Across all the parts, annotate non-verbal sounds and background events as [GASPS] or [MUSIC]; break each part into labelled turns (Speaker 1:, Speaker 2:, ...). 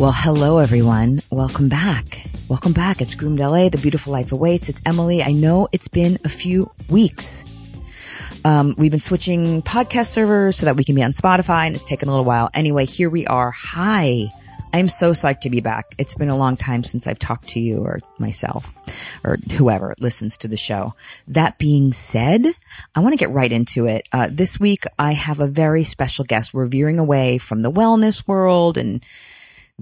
Speaker 1: Well, hello everyone. Welcome back. Welcome back. It's Groomed LA. The beautiful life awaits. It's Emily. I know it's been a few weeks. Um, we've been switching podcast servers so that we can be on Spotify and it's taken a little while. Anyway, here we are. Hi. I'm so psyched to be back. It's been a long time since I've talked to you or myself or whoever listens to the show. That being said, I want to get right into it. Uh, this week I have a very special guest. We're veering away from the wellness world and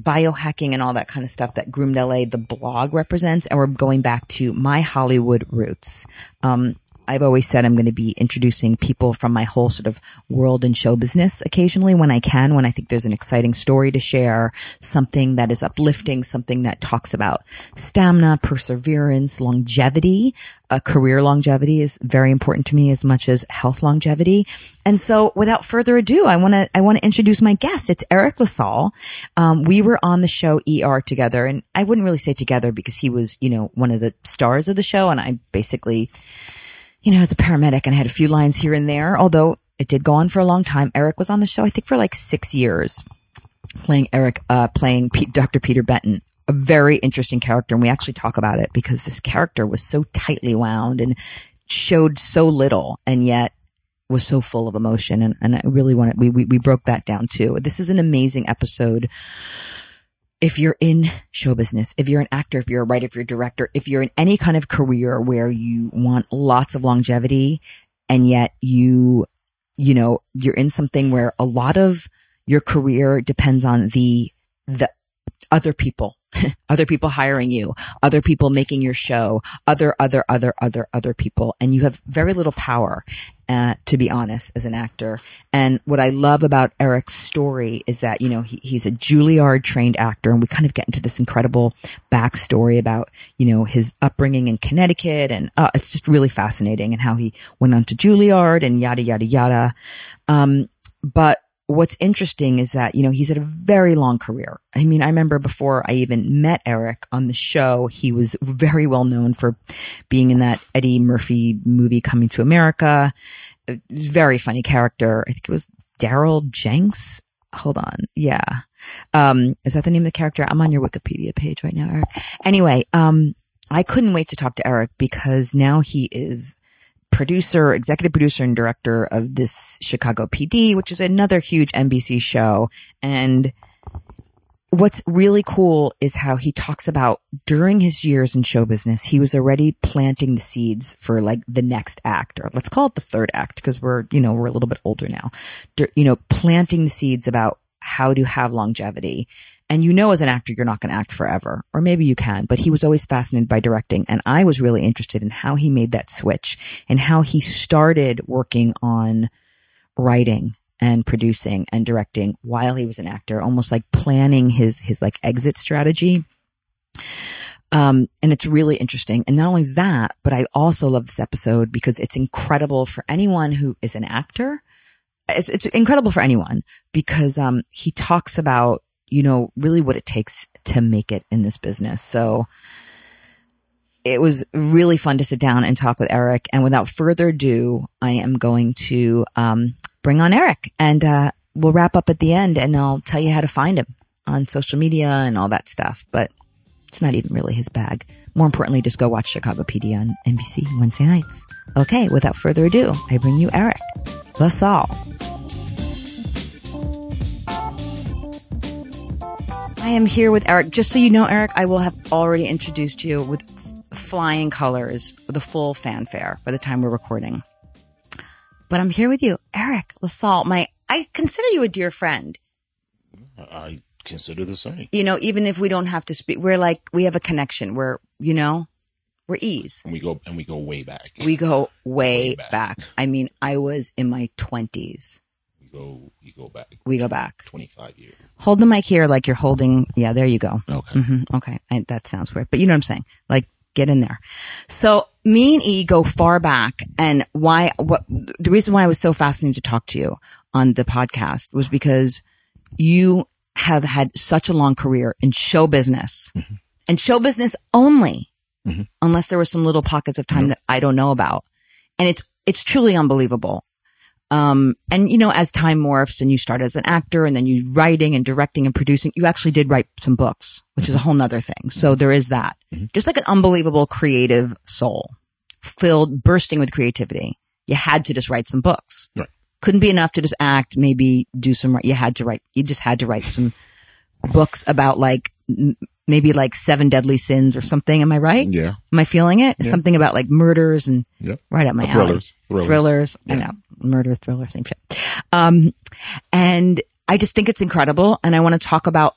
Speaker 1: biohacking and all that kind of stuff that Groomed LA, the blog represents. And we're going back to my Hollywood roots. Um, I've always said I'm going to be introducing people from my whole sort of world and show business occasionally when I can, when I think there's an exciting story to share, something that is uplifting, something that talks about stamina, perseverance, longevity. Uh, career longevity is very important to me as much as health longevity. And so without further ado, I want to, I want to introduce my guest. It's Eriq La Salle. Um, we were on the show ER together and I wouldn't really say together because he was, you know, one of the stars of the show and I basically, you know, as a paramedic and I had a few lines here and there, although it did go on for a long time. Eriq was on the show, I think for like six years playing Eric, uh, playing P- Dr. Peter Benton. A very interesting character. And we actually talk about it because this character was so tightly wound and showed so little and yet was so full of emotion. And, and I really wanted, we, we, we broke that down too. This is an amazing episode if you're in show business, if you're an actor, if you're a writer, if you're a director, if you're in any kind of career where you want lots of longevity and yet you, you know, you're in something where a lot of your career depends on the, the other people, [LAUGHS] other people hiring you, other people making your show, other, other, other, other, other people. And you have very little power uh, to be honest, as an actor. And what I love about Eriq's story is that, you know, he, he's a Juilliard trained actor and we kind of get into this incredible backstory about, you know, his upbringing in Connecticut. And uh, it's just really fascinating and how he went on to Juilliard and yada, yada, yada. Um, but what's interesting is that, you know, he's had a very long career. I mean, I remember before I even met Eriq on the show, he was very well known for being in that Eddie Murphy movie Coming to America. Very funny character. I think it was Darryl Jenks. Hold on. Yeah. Um, is that the name of the character? I'm on your Wikipedia page right now, Eriq. Anyway, um, I couldn't wait to talk to Eriq because now he is producer, executive producer and director of this Chicago PD, which is another huge NBC show. And what's really cool is how he talks about during his years in show business, he was already planting the seeds for like the next act, or let's call it the third act, because we're, you know, we're a little bit older now. You know, planting the seeds about how to have longevity and you know, as an actor, you're not going to act forever, or maybe you can, but he was always fascinated by directing. And I was really interested in how he made that switch and how he started working on writing and producing and directing while he was an actor, almost like planning his, his like exit strategy. Um, and it's really interesting. And not only that, but I also love this episode because it's incredible for anyone who is an actor. It's, it's incredible for anyone because, um, he talks about you know, really what it takes to make it in this business. So it was really fun to sit down and talk with Eriq. And without further ado, I am going to, um, bring on Eriq and, uh, we'll wrap up at the end and I'll tell you how to find him on social media and all that stuff. But it's not even really his bag. More importantly, just go watch Chicago PD on NBC Wednesday nights. Okay, without further ado, I bring you Eric LaSalle. I am here with Eriq. Just so you know, Eriq, I will have already introduced you with flying colors with a full fanfare by the time we're recording. But I'm here with you, Eriq La Salle. My, I consider you a dear friend.
Speaker 2: I consider the same.
Speaker 1: You know, even if we don't have to speak, we're like, we have a connection. We're, you know, we're ease.
Speaker 2: And we go, and we go way back.
Speaker 1: We go way, way back. back. I mean, I was in my twenties.
Speaker 2: We go, we go back.
Speaker 1: We go back.
Speaker 2: 25 years.
Speaker 1: Hold the mic here like you're holding. Yeah, there you go.
Speaker 2: Okay.
Speaker 1: Mm-hmm, okay. I, that sounds weird, but you know what I'm saying? Like, get in there. So me and E go far back and why, what, the reason why I was so fascinated to talk to you on the podcast was because you have had such a long career in show business mm-hmm. and show business only, mm-hmm. unless there were some little pockets of time that I don't know about. And it's, it's truly unbelievable. Um, and you know, as time morphs and you start as an actor and then you writing and directing and producing, you actually did write some books, which is a mm-hmm. whole nother thing. So mm-hmm. there is that. Mm-hmm. Just like an unbelievable creative soul filled, bursting with creativity. You had to just write some books.
Speaker 2: Right.
Speaker 1: Couldn't be enough to just act, maybe do some, you had to write, you just had to write some books about like, maybe like seven deadly sins or something. Am I right?
Speaker 2: Yeah.
Speaker 1: Am I feeling it? Something about like murders and
Speaker 2: Yep.
Speaker 1: right up my
Speaker 2: Uh,
Speaker 1: alley.
Speaker 2: thrillers. Thrillers.
Speaker 1: Thrillers. I know. Murder, thriller, same shit. Um, and I just think it's incredible. And I want to talk about,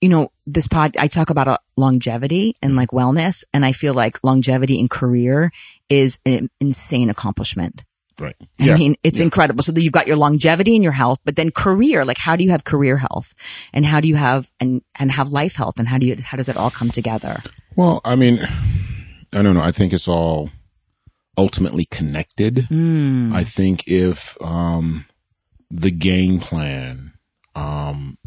Speaker 1: you know, this pod, I talk about uh, longevity and like wellness. And I feel like longevity in career is an insane accomplishment.
Speaker 2: Right.
Speaker 1: I mean, it's incredible. So you've got your longevity and your health, but then career, like how do you have career health and how do you have, and, and have life health and how do you, how does it all come together?
Speaker 2: Well, I mean, I don't know. I think it's all ultimately connected.
Speaker 1: Hmm.
Speaker 2: I think if um, the game plan, um,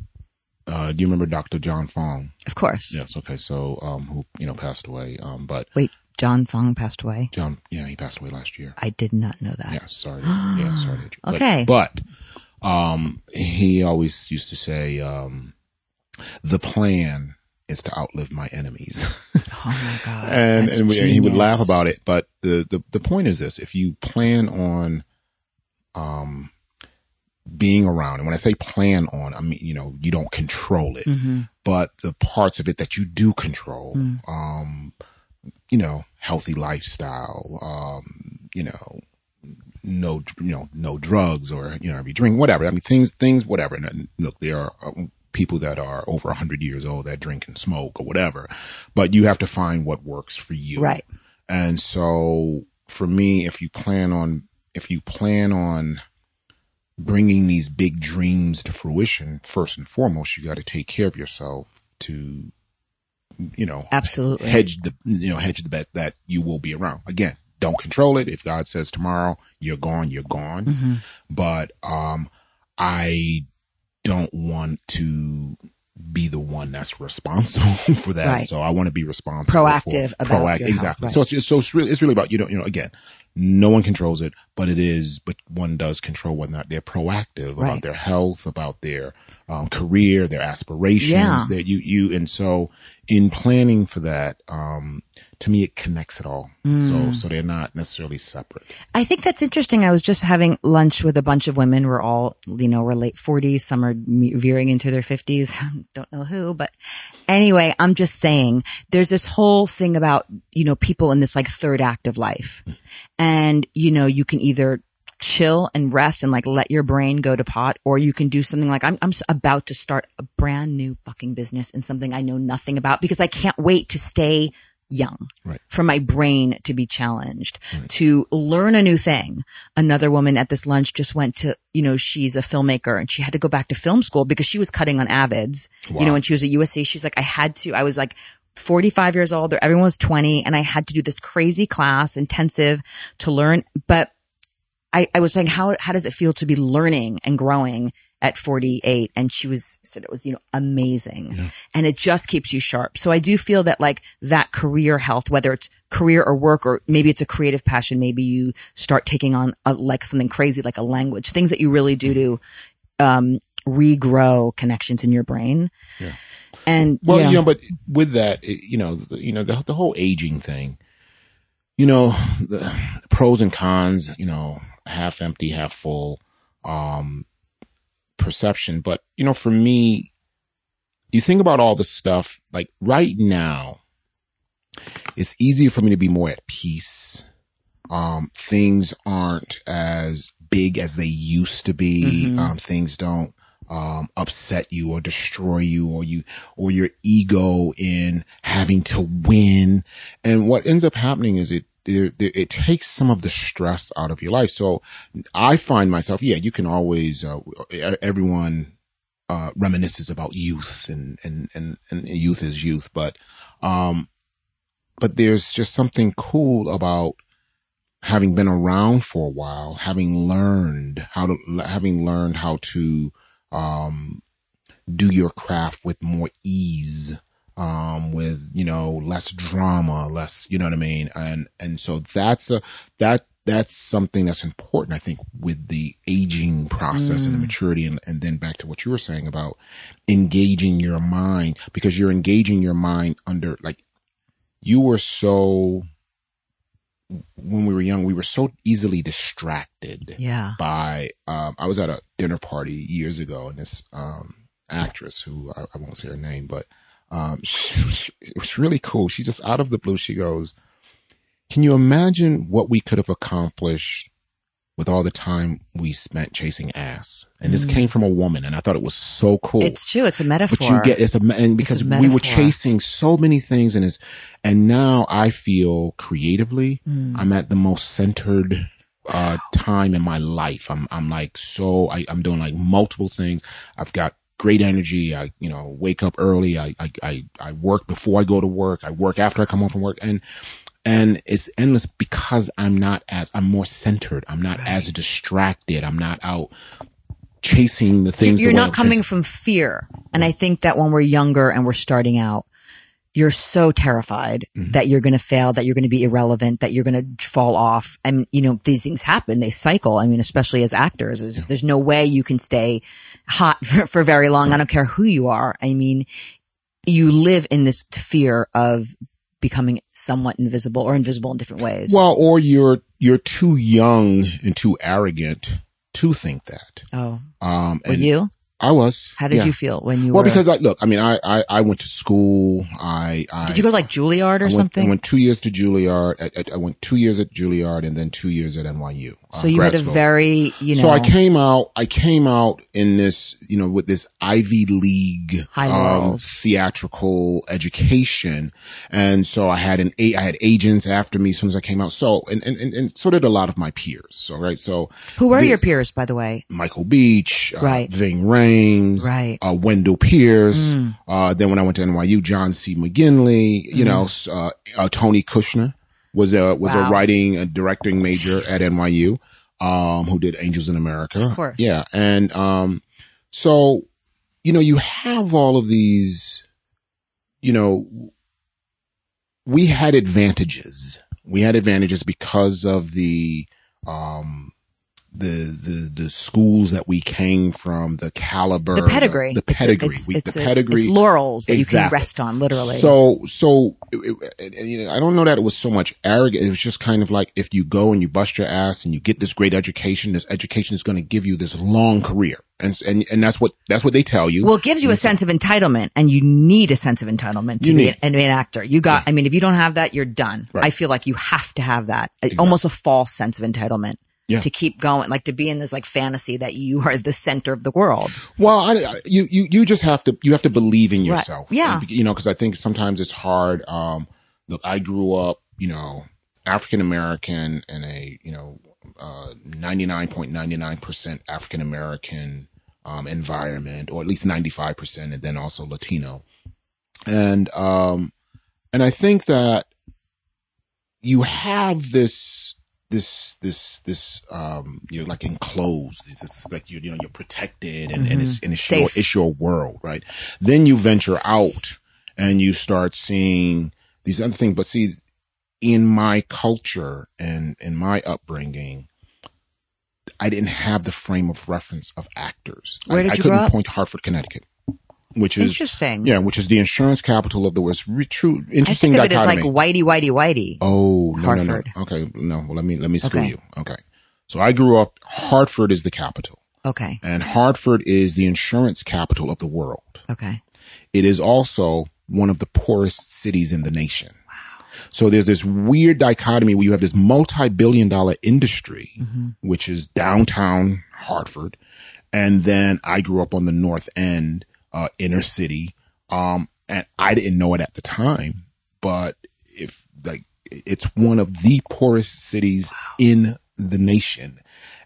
Speaker 2: uh, do you remember Dr. John Fong?
Speaker 1: Of course.
Speaker 2: Yes. Okay. So, um, who you know passed away. Um, but
Speaker 1: Wait, John Fong passed away.
Speaker 2: John, yeah, he passed away last year.
Speaker 1: I did not know that.
Speaker 2: Yeah. Sorry. yeah. Sorry. to hit you. [GASPS] But-
Speaker 1: Okay.
Speaker 2: But, um, he always used to say, um, the plan is to outlive my enemies. [LAUGHS]
Speaker 1: Oh my God.
Speaker 2: and and, we, and he would laugh about it. But the, the the point is this: if you plan on, um, being around, and when I say plan on, I mean you know you don't control it,
Speaker 1: Mm-hmm.
Speaker 2: but the parts of it that you do control,
Speaker 1: Mm.
Speaker 2: um, you know, healthy lifestyle, um, you know. No, you know, no drugs or you know, every drink, whatever. I mean, things, things, whatever. And look, there are uh, people that are over a hundred years old that drink and smoke or whatever, but you have to find what works for you.
Speaker 1: Right.
Speaker 2: And so for me, if you plan on, if you plan on bringing these big dreams to fruition, first and foremost, you got to take care of yourself to, you know,
Speaker 1: Absolutely.
Speaker 2: hedge the, you know, hedge the bet that you will be around. Again, don't control it. If God says tomorrow you're gone, you're gone.
Speaker 1: Mm-hmm.
Speaker 2: But, um, I don't want to be the one that's responsible [LAUGHS] for that.
Speaker 1: Right.
Speaker 2: So I want to be responsible.
Speaker 1: Proactive
Speaker 2: for,
Speaker 1: about
Speaker 2: proact-
Speaker 1: your health,
Speaker 2: exactly.
Speaker 1: right.
Speaker 2: So it's, it's so it's really, it's really about you know you know again, no one controls it, but it is but one does control whether or not they're proactive
Speaker 1: Right.
Speaker 2: about their health, about their um, career, their aspirations.
Speaker 1: Yeah.
Speaker 2: That you you and so in planning for that, um, to me it connects it all.
Speaker 1: Mm.
Speaker 2: So so they're not necessarily separate.
Speaker 1: I think that's interesting. I was just having lunch with a bunch of women. We're all, you know, we're late forties. Some are veering into their fifties. [LAUGHS] Don't know who, but anyway, I'm just saying there's this whole thing about, you know, people in this like third act of life. And, you know, you can either chill and rest and like let your brain go to pot, or you can do something like I'm, I'm about to start a brand new fucking business and something I know nothing about because I can't wait to stay young
Speaker 2: Right.
Speaker 1: for my brain to be challenged, to learn a new thing. Another woman at this lunch just went to, you know, she's a filmmaker and she had to go back to film school because she was cutting on Avids. You know, when she was at USC, she's like, I had to, I was like 45 years old, everyone was 20 and I had to do this crazy class intensive to learn. But I, I was saying, how, how does it feel to be learning and growing at 48? And she was said it was, you know, amazing and it just keeps you sharp. So I do feel that like that career health, whether it's career or work, or maybe it's a creative passion, maybe you start taking on a, like something crazy, like a language, things that you really do to, um, regrow connections in your brain. Yeah. And
Speaker 2: Well,
Speaker 1: yeah.
Speaker 2: you know, but with that, you know, the, you know, the, the whole aging thing, you know, the pros and cons, you know, half empty, half full, um, perception. But, you know, for me, you think about all the stuff like right now, it's easier for me to be more at peace. Um, things aren't as big as they used to be. Um, things don't, um, upset you or destroy you or you, or your ego in having to win. And what ends up happening is it, there, it takes some of the stress out of your life. So I find myself, yeah, you can always, uh, everyone, uh, reminisces about youth and, and, and, and youth is youth, but, um, but there's just something cool about having been around for a while, having learned how to, having learned how to, um, do your craft with more ease, um, with, you know, less drama, less, you know what I mean? And, and so that's a, that, that's something that's important, I think, with the aging process
Speaker 1: Mm.
Speaker 2: and the maturity. And, and then back to what you were saying about engaging your mind, because you're engaging your mind under, like, you were so, when we were young, we were so easily distracted
Speaker 1: Yeah.
Speaker 2: by, um, I was at a dinner party years ago and this, um, actress who I, I won't say her name, but, um, [LAUGHS] she, it was really cool. She just out of the blue, she goes, can you imagine what we could have accomplished with all the time we spent chasing ass? And this came from a woman, and I thought it was so cool.
Speaker 1: Mm. It's true. It's a metaphor.
Speaker 2: but you get it's a and because
Speaker 1: a
Speaker 2: we were chasing so many things, and it's and now I feel creatively
Speaker 1: Mm.
Speaker 2: I'm at the most centered uh time in my life. I'm I'm like so I, I'm doing like multiple things. I've got great energy. I you know wake up early. I I I, I work before I go to work. I work after I come home from work, and and it's endless because I'm not as I'm more centered. I'm not as distracted. I'm not out chasing the things.
Speaker 1: You're
Speaker 2: the
Speaker 1: not
Speaker 2: I'm
Speaker 1: coming
Speaker 2: chasing-
Speaker 1: from fear. And I think that when we're younger and we're starting out, you're so terrified
Speaker 2: Mm-hmm.
Speaker 1: that you're going to fail, that you're going to be irrelevant, that you're going to fall off. And, you know, these things happen. They cycle. I mean, especially as actors, there's, there's no way you can stay hot [LAUGHS] for, for very long. I don't care who you are. I mean, you live in this fear of becoming somewhat invisible or invisible in different ways.
Speaker 2: Well, or you're you're too young and too arrogant to think that.
Speaker 1: oh,
Speaker 2: Um,
Speaker 1: were
Speaker 2: and
Speaker 1: you?
Speaker 2: I was.
Speaker 1: How did
Speaker 2: yeah.
Speaker 1: you feel when you
Speaker 2: Well,
Speaker 1: were?
Speaker 2: because I look. I mean, I I, I went to school. I, I
Speaker 1: did you go to like Juilliard or
Speaker 2: I went,
Speaker 1: something?
Speaker 2: I went two years to Juilliard. I, went two years at Juilliard and then two years at NYU.
Speaker 1: so
Speaker 2: uh,
Speaker 1: you had a
Speaker 2: school.
Speaker 1: very, you know,
Speaker 2: So I came out. I came out in this, you know, with this Ivy League
Speaker 1: High
Speaker 2: um, theatrical education, and so I had an a- I had agents after me as soon as I came out. So and and and, and so did a lot of my peers. So right. So
Speaker 1: who were your peers, by the way?
Speaker 2: Michael Beach, uh,
Speaker 1: Right.
Speaker 2: Ving Rhames,
Speaker 1: Right.
Speaker 2: uh, Wendell Pierce. Uh, then when I went to NYU, John C. McGinley, you know, uh, uh, Tony Kushner was a, was
Speaker 1: Wow.
Speaker 2: a writing and directing major at NYU, um, who did Angels in America.
Speaker 1: Of course.
Speaker 2: Yeah. And, um, so, you know, you have all of these, you know, we had advantages. We had advantages because of the, um, the, the, the schools that we came from, the caliber,
Speaker 1: The pedigree.
Speaker 2: the,
Speaker 1: It's a-
Speaker 2: pedigree,
Speaker 1: it's-
Speaker 2: we,
Speaker 1: it's
Speaker 2: the
Speaker 1: a-
Speaker 2: pedigree,
Speaker 1: It's laurels that you can rest on, literally.
Speaker 2: so, so, it, it- you know, I don't know that it was so much arrogant. It was just kind of like if you go and you bust your ass and you get this great education, this education is going to give you this long career. And, and, and that's what, that's what they tell you.
Speaker 1: well, it gives you a sense of entitlement, and you need a sense of entitlement to be an, an actor. You got, I mean, if you don't have that, you're done.
Speaker 2: Right.
Speaker 1: I feel like you have to have that, almost a false sense of entitlement
Speaker 2: Yeah.
Speaker 1: to keep going, like to be in this like fantasy that you are the center of the world.
Speaker 2: Well, I, I- you, you, you just have to, you have to believe in
Speaker 1: Right.
Speaker 2: yourself.
Speaker 1: Yeah.
Speaker 2: And, you know, cause I think sometimes it's hard. Um, look, I grew up, you know, African American in a, you know, uh, 99.99% African American, um, environment, or at least 95%, and then also Latino. And, um, and I think that you have this, this this this um you're like enclosed it's just like you you know you're protected and, and it's and it's your, it's your world right? Then you venture out and you start seeing these other things. But see in my culture and in my upbringing i didn't have the frame of reference of actors.
Speaker 1: Where
Speaker 2: I,
Speaker 1: did
Speaker 2: I
Speaker 1: you
Speaker 2: couldn't
Speaker 1: grow up?
Speaker 2: point to hartford connecticut which is
Speaker 1: Interesting.
Speaker 2: yeah which is the insurance capital of the world It's re- true
Speaker 1: I
Speaker 2: interesting
Speaker 1: think of it as
Speaker 2: dichotomy
Speaker 1: like whitey, whitey, whitey.
Speaker 2: Oh no,
Speaker 1: Hartford.
Speaker 2: no, no. Okay, no. Well, let me let me screw
Speaker 1: Okay.
Speaker 2: you. Okay, so I grew up. Hartford is the capital,
Speaker 1: Okay.
Speaker 2: and Hartford is the insurance capital of the world.
Speaker 1: Okay.
Speaker 2: It is also one of the poorest cities in the nation. Wow. So there's this weird dichotomy where you have this multi-billion dollar industry, mm-hmm. which is downtown Hartford. And then I grew up on the North End, uh, inner city. Um, and I didn't know it at the time, but if like, it's one of the poorest cities in the nation.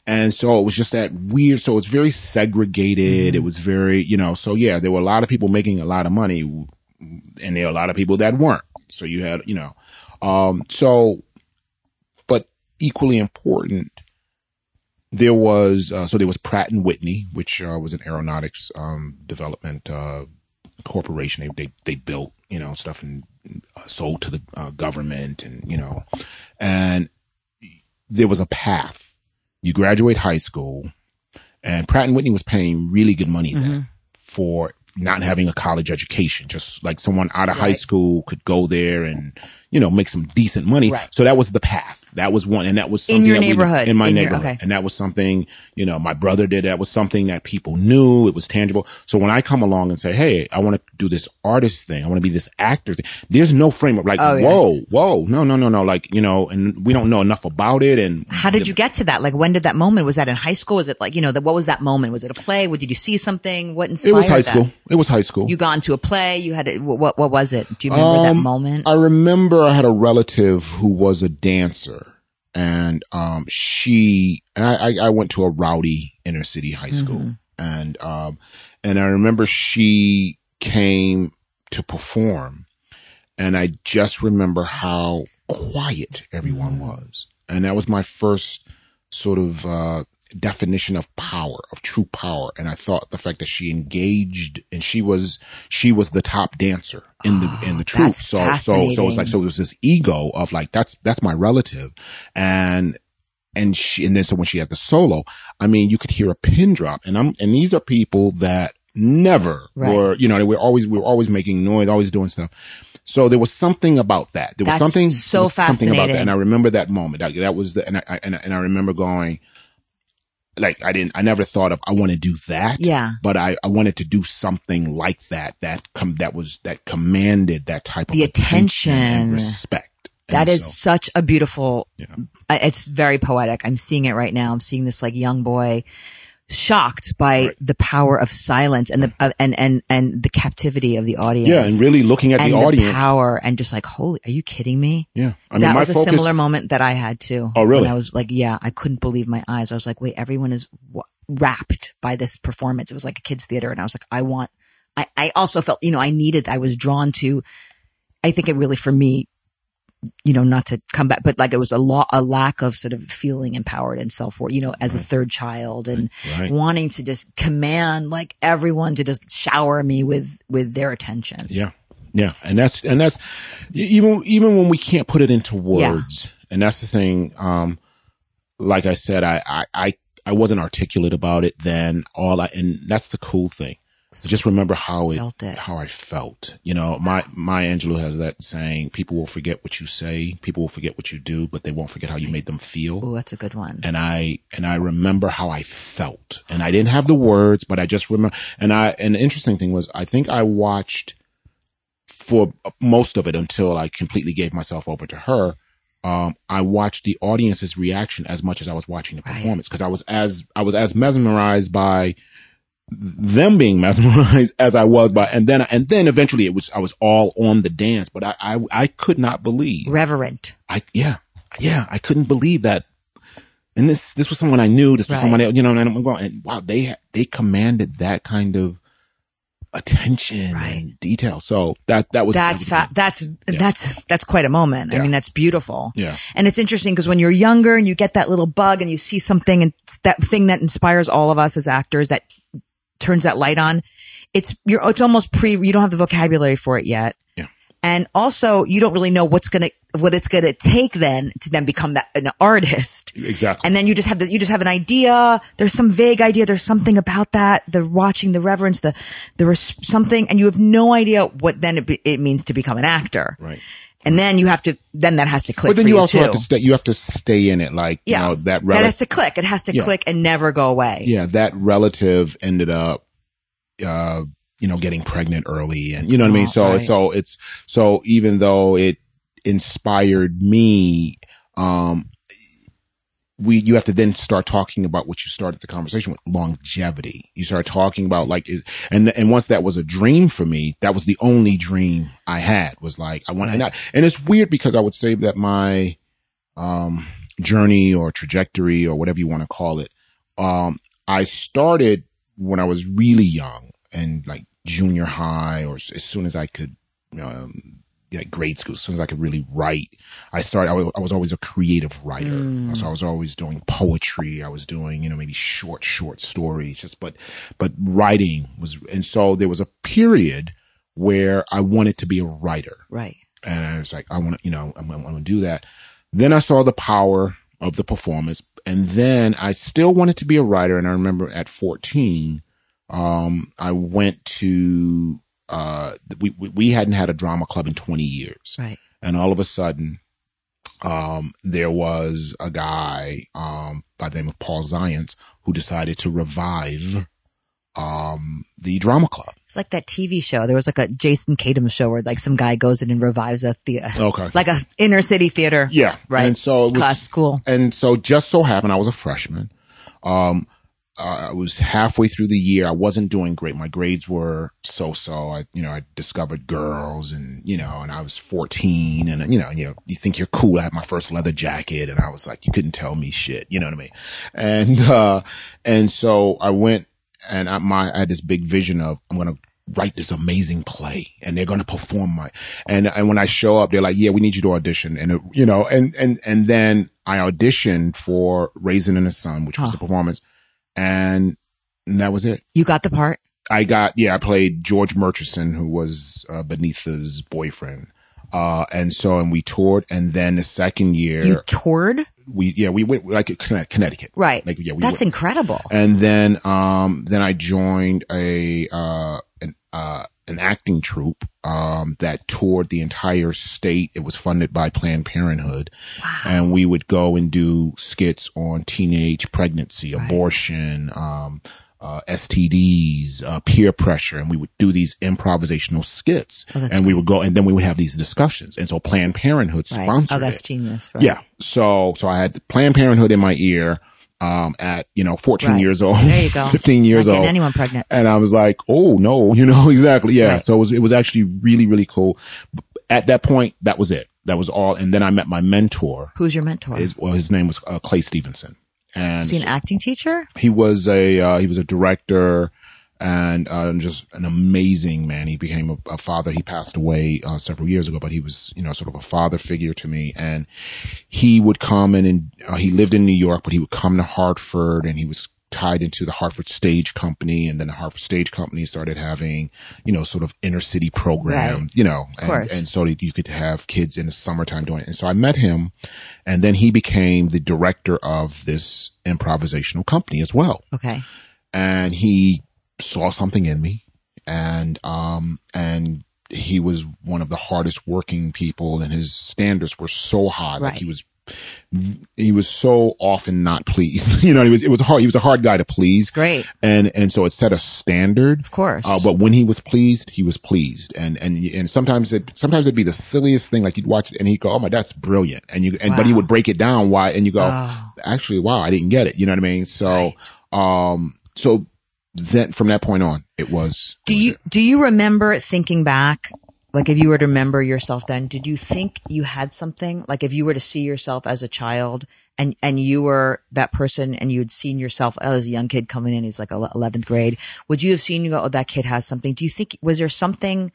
Speaker 2: And so it was just that weird. So it's very segregated. It was very, you know, so yeah, there were a lot of people making a lot of money and there are a lot of people that weren't. So you had, you know, um, so, but equally important, there was, uh, so there was Pratt and Whitney, which, uh, was an aeronautics, um, development, uh, corporation. They, they, they built, you know, stuff and uh, sold to the uh, government and, you know, and there was a path. You graduate high school, and Pratt and Whitney was paying really good money
Speaker 1: Mm-hmm.
Speaker 2: then for not having a college education. Just like someone out of high school could go there and you know make some decent money.
Speaker 1: Right.
Speaker 2: So that was the path. That was one, and that was
Speaker 1: In your
Speaker 2: that we-
Speaker 1: neighborhood.
Speaker 2: in my
Speaker 1: In your-
Speaker 2: neighborhood,
Speaker 1: okay.
Speaker 2: and that was something you know my brother did. That was something that people knew. It was tangible. So when I come along and say, "Hey, I want to do this artist thing. I want to be this actor thing," there's no frame of like,
Speaker 1: Oh, yeah.
Speaker 2: "Whoa, whoa, no, no, no, no," like you know, and we don't know enough about it. And
Speaker 1: How did you get to that? Like, when did that moment? Was that in high school? Was it like, you know, the, what was that moment? Was it a play? What, did you see something? What inspired
Speaker 2: It was high
Speaker 1: that?
Speaker 2: school. It was high school.
Speaker 1: You gone to a play? You had it, what, what was it? Do you remember that
Speaker 2: Um,
Speaker 1: moment?
Speaker 2: I remember I had a relative who was a dancer, and um, she and I, I, I went to a rowdy inner city high school, and um, and I remember she came to perform, and I just remember how quiet everyone was, and that was my first sort of uh, definition of power, of true power. And I thought the fact that she engaged and she was she was the top dancer in the in the [GASPS] troupe. So so so it's like so there's this ego of like that's that's my relative, and and she and then so when she had the solo, I mean you could hear a pin drop, and I'm and these are people that never
Speaker 1: Right.
Speaker 2: were you know they were always we were always making noise, always doing stuff. So there was something about that. There was
Speaker 1: That's
Speaker 2: something
Speaker 1: so
Speaker 2: there was something about
Speaker 1: fascinating.
Speaker 2: that, and I remember that moment. That, that was the and I and, I- and I remember going like I didn't I never thought of I want to do that.
Speaker 1: Yeah.
Speaker 2: But I, I wanted to do something like that that com- that was that commanded that type of
Speaker 1: The
Speaker 2: attention and
Speaker 1: attention.
Speaker 2: respect.
Speaker 1: That
Speaker 2: And
Speaker 1: is
Speaker 2: so-
Speaker 1: such a beautiful,
Speaker 2: Yeah.
Speaker 1: Uh, it's very poetic. I'm seeing it right now. I'm seeing this like young boy shocked by
Speaker 2: Right.
Speaker 1: the power of silence and the, uh, and, and, and the captivity of the audience.
Speaker 2: yeah, and really looking at
Speaker 1: and
Speaker 2: the audience.
Speaker 1: power and just like, holy, are you kidding me?
Speaker 2: yeah, I mean
Speaker 1: that
Speaker 2: my
Speaker 1: was a
Speaker 2: focus.
Speaker 1: similar moment that I had too.
Speaker 2: Oh, really?
Speaker 1: When I was like, yeah, I couldn't believe my eyes. I was like, wait, everyone is w- wrapped by this performance. It was like a kids theater. And I was like, I want, I, I also felt, you know, I needed, I was drawn to, I think it really for me, you know, not to come back, but like it was a lot, a lack of sort of feeling empowered and self worth, you know, as a third child and
Speaker 2: Right.
Speaker 1: wanting to just command like everyone to just shower me with, with their attention.
Speaker 2: Yeah. Yeah. And that's, and that's even, even when we can't put it into words. And that's the thing. Um, like I said, I, I, I, I wasn't articulate about it then. All I, and that's the cool thing. I just remember how it,
Speaker 1: Felt it.
Speaker 2: how I felt. You know, my, Maya Angelou has that saying, people will forget what you say, people will forget what you do, but they won't forget how you made them feel
Speaker 1: Oh, that's a good one.
Speaker 2: and I and I remember how I felt, and I didn't have the words, but I just remember. And I and the interesting thing was, I think I watched for most of it until I completely gave myself over to her. Um, I watched the audience's reaction as much as I was watching the performance because I was as I was as mesmerized by them being mesmerized [LAUGHS] as I was by, and then and then eventually it was I was all on the dance, but I I, I could not believe
Speaker 1: Reverent.
Speaker 2: I yeah yeah I couldn't believe that. And this this was someone I knew. This was
Speaker 1: Right.
Speaker 2: someone else, you know. And I'm going, and wow, they they commanded that kind of attention
Speaker 1: Right.
Speaker 2: and detail. So that that was
Speaker 1: that's
Speaker 2: that was
Speaker 1: fa- that's that's that's quite a moment. I mean, that's beautiful.
Speaker 2: Yeah.
Speaker 1: and it's interesting because when you're younger and you get that little bug and you see something and that thing that inspires all of us as actors that turns that light on, it's you're it's almost pre. You don't have the vocabulary for it yet,
Speaker 2: Yeah.
Speaker 1: and also you don't really know what's gonna what it's gonna take then to then become that an artist.
Speaker 2: exactly.
Speaker 1: And then you just have the, you just have an idea. There's some vague idea. There's something about that. The watching, the reverence, the, there was something, and you have no idea what then it, be, it means to become an actor.
Speaker 2: right.
Speaker 1: And then you have to, then that has to click
Speaker 2: But then you
Speaker 1: you,
Speaker 2: also
Speaker 1: too.
Speaker 2: have to stay. You have to stay in it, like
Speaker 1: yeah.
Speaker 2: you know that relative.
Speaker 1: that has to click. It has to
Speaker 2: Yeah.
Speaker 1: click and never go away.
Speaker 2: yeah, that relative ended up, uh, you know, getting pregnant early, and you know what I mean.
Speaker 1: Oh,
Speaker 2: So
Speaker 1: right.
Speaker 2: so it's so even though it inspired me, um, we you have to then start talking about what you started the conversation with longevity. You start talking about like, is, and and once that was a dream for me, that was the only dream I had was like I want, and, I, and it's weird because I would say that my um journey or trajectory or whatever you want to call it, um, I started when I was really young and like junior high or as soon as I could, um, yeah, grade school, as soon as I could really write, I started, I was, I was always a creative writer. So I was always doing poetry. I was doing, you know, maybe short, short stories, just, but, but writing was, and so there was a period where I wanted to be a writer
Speaker 1: Right.
Speaker 2: and I was like, I want to, you know, I'm, I'm going to do that. Then I saw the power of the performance. And then I still wanted to be a writer. And I remember at 14, um, I went to, uh, we, we, hadn't had a drama club in 20 years.
Speaker 1: Right.
Speaker 2: And all of a sudden, um, there was a guy, um, by the name of Paul Zients who decided to revive, um, the drama club.
Speaker 1: It's like that TV show. There was like a Jason Katims show where like some guy goes in and revives a theater,
Speaker 2: Okay. [LAUGHS]
Speaker 1: like a inner city theater.
Speaker 2: Yeah.
Speaker 1: Right.
Speaker 2: And so it was,
Speaker 1: Class school.
Speaker 2: and so just so happened I was a freshman. Um, uh, I was halfway through the year. I wasn't doing great. My grades were so-so. I, you know, I discovered girls and, you know, and I was 14 and, you know, you know, you think you're cool. I had my first leather jacket and I was like, you couldn't tell me shit. You know what I mean? And, [LAUGHS] uh, and so I went and I, my, I had this big vision of I'm going to write this amazing play and they're going to perform my, and, and when I show up, they're like, yeah, we need you to audition. And, it, you know, and, and, and then I auditioned for Raisin in the Sun, which was
Speaker 1: Huh.
Speaker 2: the performance. And that was it.
Speaker 1: You got the part.
Speaker 2: I got, yeah, I played George Murchison, who was uh, boyfriend. Uh, and so, and we toured. And then the second year,
Speaker 1: You toured.
Speaker 2: we, yeah, we went like Connecticut.
Speaker 1: Right.
Speaker 2: Like, yeah, we
Speaker 1: That's
Speaker 2: went.
Speaker 1: incredible.
Speaker 2: And then, um, then I joined a, uh, an, uh, an acting troupe, um, that toured the entire state. It was funded by Planned Parenthood. And we would go and do skits on teenage pregnancy, abortion, um, uh, STDs, uh, peer pressure, and we would do these improvisational skits,
Speaker 1: Oh,
Speaker 2: and we would go, and then we would have these discussions. And so Planned Parenthood
Speaker 1: Right.
Speaker 2: sponsored
Speaker 1: Oh, that's
Speaker 2: it.
Speaker 1: genius. Right.
Speaker 2: Yeah. So, so I had Planned Parenthood in my ear, um, at, you know, 14
Speaker 1: Right.
Speaker 2: years old.
Speaker 1: There you go. [LAUGHS]
Speaker 2: 15 years old.
Speaker 1: anyone pregnant.
Speaker 2: And I was like, oh no, [LAUGHS] you know, exactly. Yeah.
Speaker 1: Right.
Speaker 2: So it was, it was actually really, really cool. At that point, that was it. That was all. And then I met my mentor.
Speaker 1: Who's your mentor?
Speaker 2: His, well, his name was uh, Clay Stevenson. And
Speaker 1: Is he an acting teacher?
Speaker 2: he was a uh, he was a director and uh, just an amazing man. He became a, a father. He passed away uh, several years ago, but he was you know sort of a father figure to me. And he would come in and uh, he lived in New York, but he would come to Hartford, and he was tied into the Hartford Stage Company, and then the Hartford Stage Company started having you know sort of inner city program,
Speaker 1: Right.
Speaker 2: you know, and, and so that you could have kids in the summertime doing it. And so I met him, and then he became the director of this improvisational company as well
Speaker 1: Okay.
Speaker 2: and he saw something in me and um and he was one of the hardest working people and his standards were so high like he was he was so often not pleased [LAUGHS] you know he was it was hard he was a hard guy to please
Speaker 1: Great.
Speaker 2: and and so it set a standard
Speaker 1: Of course.
Speaker 2: uh, but when he was pleased, he was pleased, and and and sometimes it sometimes it'd be the silliest thing. Like you'd watch it, and he'd go, "Oh my, that's brilliant," and you and but he would break it down. Why? And you go,
Speaker 1: Oh.
Speaker 2: "Actually, wow, I didn't get it." You know what I mean? So, um, so then from that point on, it was.
Speaker 1: Do
Speaker 2: it was
Speaker 1: you
Speaker 2: it.
Speaker 1: do you remember thinking back? Like if you were to remember yourself then, did you think you had something? Like if you were to see yourself as a child and and you were that person and you had seen yourself oh, as a young kid coming in, he's like eleventh grade. Would you have seen you go, oh, that kid has something? Do you think was there something?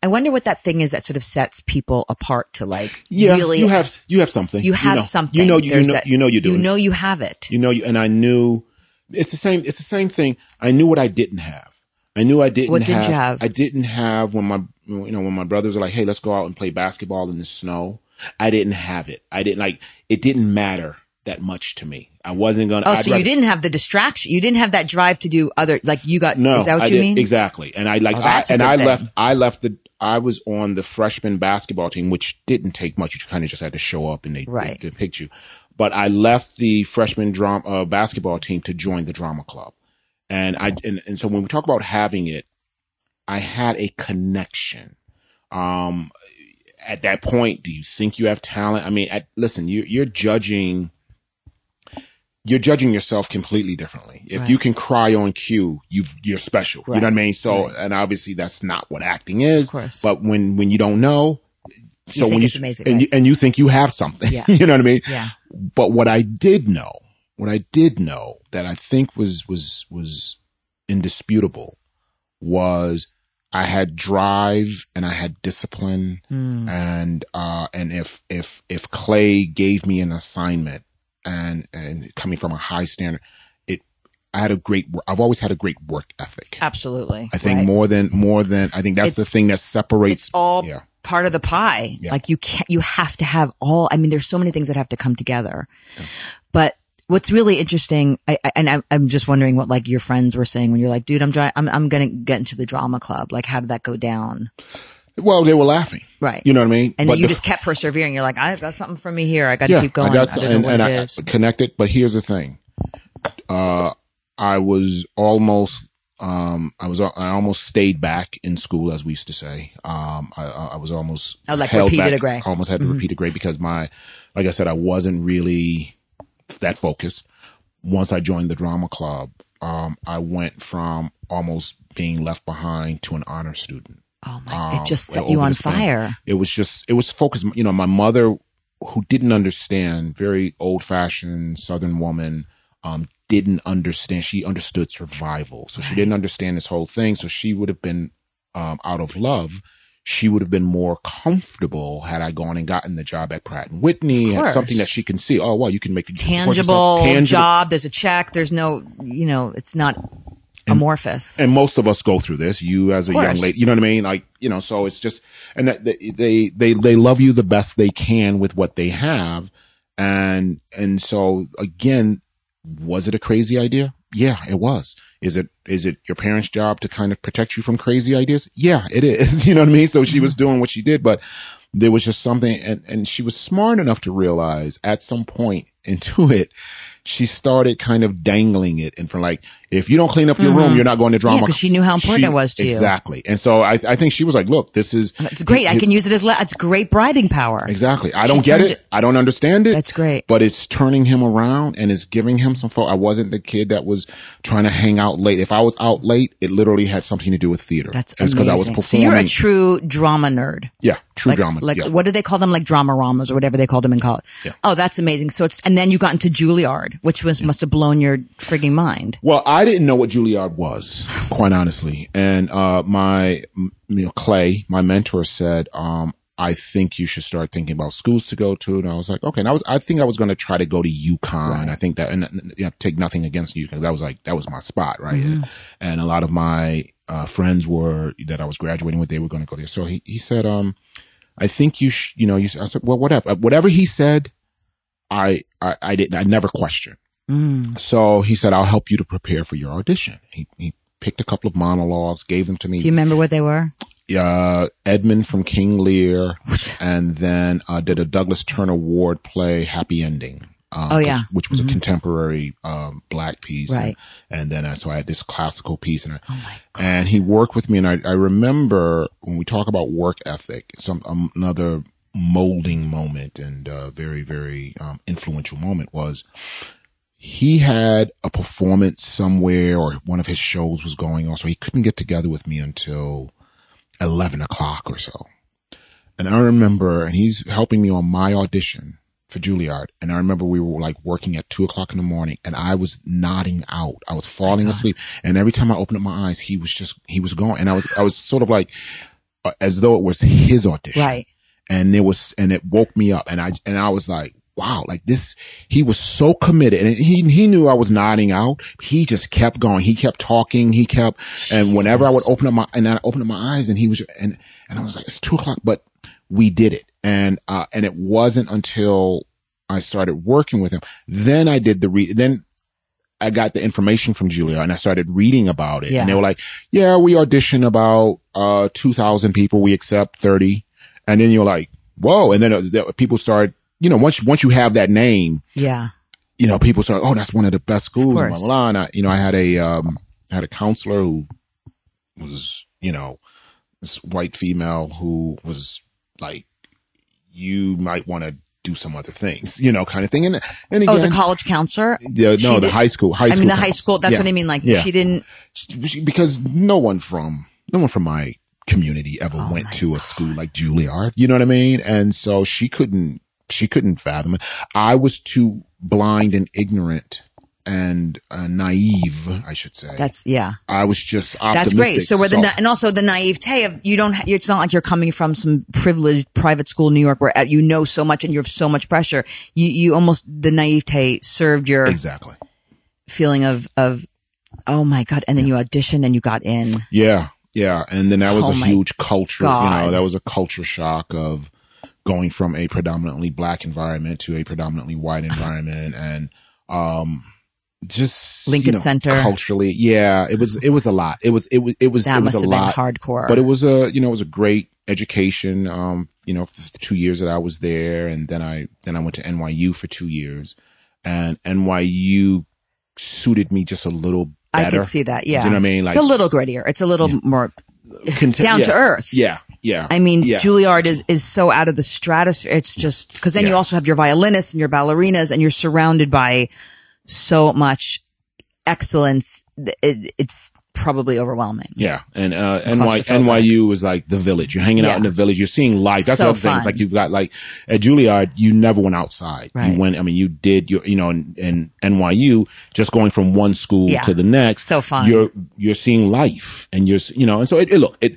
Speaker 1: I wonder what that thing is that sort of sets people apart to like
Speaker 2: Yeah,
Speaker 1: really
Speaker 2: you have you have something.
Speaker 1: you have
Speaker 2: know.
Speaker 1: something.
Speaker 2: You know you,
Speaker 1: There's
Speaker 2: know
Speaker 1: that-
Speaker 2: you know you do.
Speaker 1: You know you have it.
Speaker 2: You know you and I knew it's the same. It's the same thing. I knew what I didn't have. I knew I didn't
Speaker 1: What did
Speaker 2: have,
Speaker 1: you have?
Speaker 2: I didn't have when my you know when my brothers were like, "Hey, let's go out and play basketball in the snow." I didn't have it. I didn't like. It didn't matter that much to me. I wasn't gonna.
Speaker 1: Oh,
Speaker 2: I'd
Speaker 1: so you didn't have the distraction. You didn't have that drive to do other like you got.
Speaker 2: No,
Speaker 1: is that what
Speaker 2: I
Speaker 1: you
Speaker 2: did-
Speaker 1: mean?
Speaker 2: Exactly. And I like,
Speaker 1: Oh,
Speaker 2: I, and I
Speaker 1: thing.
Speaker 2: left, I left the, I was on the freshman basketball team, which didn't take much. You kind of just had to show up and they,
Speaker 1: Right.
Speaker 2: they, they picked you. But I left the freshman drama, uh, basketball team to join the drama club. And I, and, and so when we talk about having it, I had a connection. Um, at that point, do you think you have talent? I mean, at, listen, you, you're judging, you're judging yourself completely differently. If
Speaker 1: Right.
Speaker 2: you can cry on cue, you've, you're special. You know what I mean? So,
Speaker 1: Right.
Speaker 2: and obviously that's not what acting is.
Speaker 1: Of course.
Speaker 2: But when, when you don't know, so
Speaker 1: think
Speaker 2: when you,
Speaker 1: amazing,
Speaker 2: and,
Speaker 1: right.
Speaker 2: you, and you think you have something,
Speaker 1: Yeah. [LAUGHS]
Speaker 2: you know what I mean?
Speaker 1: Yeah.
Speaker 2: But what I did know, what I did know that I think was, was, was indisputable was I had drive and I had discipline
Speaker 1: Hmm.
Speaker 2: and, uh, and if, if, if Clay gave me an assignment and, and coming from a high standard, it, I had a great I've always had a great work ethic.
Speaker 1: Absolutely.
Speaker 2: I think
Speaker 1: Right.
Speaker 2: more than, more than, I think that's the thing that separates.
Speaker 1: It's all
Speaker 2: yeah.
Speaker 1: Part of the pie.
Speaker 2: Yeah.
Speaker 1: Like you can't, you have to have all, I mean, there's so many things that have to come together. But what's really interesting, I, I, and I, I'm just wondering what like your friends were saying when you're like, dude, I'm trying, I'm, I'm going to get into the drama club. Like, how did that go down?
Speaker 2: Well, they were laughing.
Speaker 1: Right.
Speaker 2: You know what I mean?
Speaker 1: And
Speaker 2: But
Speaker 1: you
Speaker 2: the-
Speaker 1: just kept persevering. You're like, I've got something for me here. I got to keep going.
Speaker 2: I got some, and, and
Speaker 1: it
Speaker 2: I connected. But here's the thing: uh, I was almost, um, I was, I almost stayed back in school, as we used to say. Um, I, I I was almost
Speaker 1: Oh, like
Speaker 2: held
Speaker 1: repeated
Speaker 2: back,
Speaker 1: a grade. Mm-hmm.
Speaker 2: Almost had to repeat a grade because my, like I said, I wasn't really that focused. Once I joined the drama club, um, I went from almost being left behind to an honor student
Speaker 1: oh my, it
Speaker 2: um,
Speaker 1: just set you on
Speaker 2: this thing.
Speaker 1: fire.
Speaker 2: It was just, it was focused. You know, my mother, who didn't understand, very old fashioned Southern woman, um, didn't understand. She understood survival. So she didn't understand this whole thing. So she would have been, um, out of love. She would have been more comfortable had I gone and gotten the job at Pratt and Whitney, had something that she can see. Oh, well, you can make a
Speaker 1: Tangible, job. There's a check. There's no, you know, it's not amorphous.
Speaker 2: and most of us go through this. You as a young lady, you know what I mean? Like, you know, so it's just, and that they, they, they, they love you the best they can with what they have. And, and so again, was it a crazy idea? Yeah, it was. Is it, is it your parents' job to kind of protect you from crazy ideas? Yeah, it is. [LAUGHS] You know what I mean? So she was mm-hmm. doing what she did, but there was just something, and, and she was smart enough to realize at some point into it, she started kind of dangling it and for like, if you don't clean up your room, mm-hmm. you're not going to drama.
Speaker 1: 'cause she knew how important it was to you.
Speaker 2: Exactly. And so I, I think she was like, look, this is,
Speaker 1: It's great. I can use it as, le- it's great bribing power.
Speaker 2: Exactly. I don't get
Speaker 1: turned
Speaker 2: it. I don't understand it.
Speaker 1: That's great.
Speaker 2: But it's turning him around and it's giving him some. I wasn't the kid that was trying to hang out late. If I was out late, it literally had something to do with theater.
Speaker 1: That's amazing.
Speaker 2: I was
Speaker 1: so you're a true drama nerd.
Speaker 2: yeah, true
Speaker 1: like,
Speaker 2: drama.
Speaker 1: Like,
Speaker 2: yeah.
Speaker 1: what do they call them? Like drama ramas or whatever they called them in college.
Speaker 2: Yeah.
Speaker 1: Oh, that's amazing. So it's, and then you got into Juilliard, which was, must have blown your frigging mind.
Speaker 2: Well, I didn't know what Juilliard was, quite honestly. And uh, my, you know, Clay, my mentor, said, um, "I think you should start thinking about schools to go to." And I was like, "Okay." And I was, I think I was going to try to go to UConn. I think that, and and, you know, take nothing against you because that was like that was my spot, right? And a lot of my uh, friends were that I was graduating with, they were going to go there. So he he said, um, "I think you, sh- you know," you. I said, "Well, whatever, whatever he said." I, I, I didn't, I never questioned. So he said, I'll help you to prepare for your audition. He, he picked a couple of monologues, gave them to me.
Speaker 1: Do you remember what they were?
Speaker 2: uh, Edmund from King Lear, and then uh, did a Douglas Turner Ward play, Happy Ending. Um,
Speaker 1: Oh, yeah.
Speaker 2: which was a contemporary um, black piece,
Speaker 1: Right.
Speaker 2: And, and then uh, so I had this classical piece, and I,
Speaker 1: Oh
Speaker 2: and he worked with me, and I, I remember when we talk about work ethic, some um, another molding moment and uh, very very um, influential moment was he had a performance somewhere or one of his shows was going on, so he couldn't get together with me until 11 o'clock or so. And I remember, and he's helping me on my audition for Juilliard. And I remember we were like working at two o'clock in the morning and I was nodding out. I was falling asleep. And every time I opened up my eyes, he was just, he was gone. And I was, I was sort of like, uh, as though it was his audition
Speaker 1: Right.
Speaker 2: and it was and it woke me up and i and i was like wow like this he was so committed and he he knew i was nodding out he just kept going he kept talking he kept and whenever i would open up my and i opened up my eyes and he was and and i was like it's two o'clock but we did it and uh and it wasn't until i started working with him then i did the re then I got the information from Juilliard I started reading about it.
Speaker 1: Yeah.
Speaker 2: And they were like, yeah, we audition about, uh, 2,000 people. We accept 30. And then you're like, whoa. And then uh, people start, you know, once, once you have that name,
Speaker 1: Yeah.
Speaker 2: you know, people start, oh, that's one of the best schools. and I, you know, I had a, um, I had a counselor who was, you know, this white female who was like, you might want to do some other things, you know, kind of thing. And, and again,
Speaker 1: Oh, the college counselor? She
Speaker 2: no, the
Speaker 1: did-
Speaker 2: high school, high
Speaker 1: I
Speaker 2: school.
Speaker 1: mean, the high school, that's
Speaker 2: Yeah.
Speaker 1: what I mean. Like,
Speaker 2: Yeah.
Speaker 1: she didn't,
Speaker 2: because no one from no one from my community ever
Speaker 1: Oh
Speaker 2: went to a school like Juilliard. You know what I mean? And so she couldn't she couldn't fathom it. I was too blind and ignorant and uh, naive, I should say.
Speaker 1: that's, yeah.
Speaker 2: I was just
Speaker 1: That's great. So we're the, na- and also the naivete of you don't, ha- it's not like you're coming from some privileged private school in New York where uh, you know so much and you have so much pressure. You, you almost, the naivete served your
Speaker 2: exactly.
Speaker 1: feeling of, of, oh my God. And then you auditioned and you got in.
Speaker 2: Yeah. Yeah, and then that was
Speaker 1: Oh
Speaker 2: a huge culture. You know, that was a culture shock of going from a predominantly black environment to a predominantly white [LAUGHS] environment, and um, just you
Speaker 1: Lincoln
Speaker 2: know,
Speaker 1: Center.
Speaker 2: culturally. Yeah, it was it was a lot. It was it was it was
Speaker 1: That
Speaker 2: it was a lot.
Speaker 1: hardcore.
Speaker 2: But it was a you know it was a great education. Um, you know, for the two years that I was there, and then I then I went to NYU for two years, and NYU suited me just a little Better.
Speaker 1: I could see that. Yeah.
Speaker 2: You know what I mean? Like
Speaker 1: it's a little grittier. It's a little more down to earth.
Speaker 2: Yeah, yeah.
Speaker 1: I mean,
Speaker 2: yeah.
Speaker 1: Juilliard is, is so out of the stratosphere. It's just, cause then you also have your violinists and your ballerinas and you're surrounded by so much excellence. It, it's probably overwhelming.
Speaker 2: Yeah, and uh, NY, NYU was like the village. You're hanging
Speaker 1: Yeah.
Speaker 2: out in the village. You're seeing life. That's
Speaker 1: So
Speaker 2: the other thing. It's like you've got like at Juilliard, you never went outside.
Speaker 1: Right.
Speaker 2: You went. I mean, you did. You you know, in, in NYU, just going from one school
Speaker 1: Yeah.
Speaker 2: to the next.
Speaker 1: So fun.
Speaker 2: You're you're seeing life, and you're you know, and so it, it look it.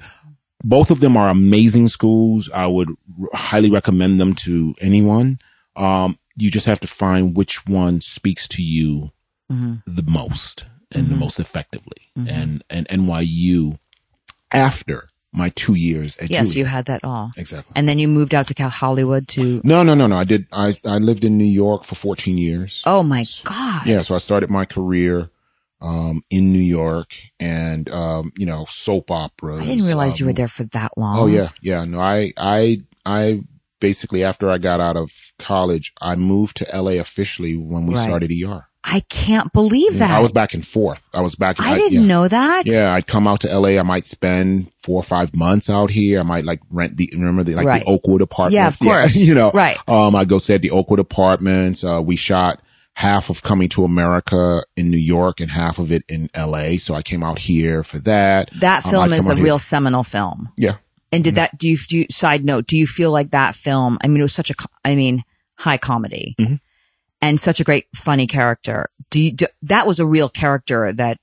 Speaker 2: Both of them are amazing schools. I would r- highly recommend them to anyone. Um, you just have to find which one speaks to you
Speaker 1: Mm-hmm.
Speaker 2: the most and the most effectively. And and NYU after my two years at
Speaker 1: Yes,
Speaker 2: Juilliard.
Speaker 1: you had that all.
Speaker 2: exactly.
Speaker 1: And then you moved out to Cal Hollywood to,
Speaker 2: no, no, no, no. I did. I I lived in New York for 14 years.
Speaker 1: oh my God.
Speaker 2: Yeah, so I started my career um, in New York, and um, you know, soap operas.
Speaker 1: I didn't realize
Speaker 2: um,
Speaker 1: you were there for that long.
Speaker 2: Oh yeah, yeah. No, I, I, I basically after I got out of college, I moved to LA officially when we
Speaker 1: Right.
Speaker 2: started ER.
Speaker 1: I can't believe that.
Speaker 2: I was back and forth. I was back. And forth.
Speaker 1: I didn't
Speaker 2: yeah.
Speaker 1: know that.
Speaker 2: Yeah, I'd come out to LA. I might spend four or five months out here. I might like rent the remember the like
Speaker 1: Right.
Speaker 2: the Oakwood apartments.
Speaker 1: Yeah, of [LAUGHS] course.
Speaker 2: you know,
Speaker 1: Right.
Speaker 2: Um, I'd go stay at the Oakwood apartments. Uh, we shot half of Coming to America in New York and half of it in LA. So I came out here for that.
Speaker 1: That
Speaker 2: Um,
Speaker 1: film
Speaker 2: I'd
Speaker 1: is a
Speaker 2: here-
Speaker 1: real seminal film.
Speaker 2: Yeah.
Speaker 1: And did that, do you, do you, side note, do you feel like that film, I mean, it was such a. I mean, high comedy
Speaker 2: Mhm.
Speaker 1: And such a great funny character. Do you, do, that was a real character that,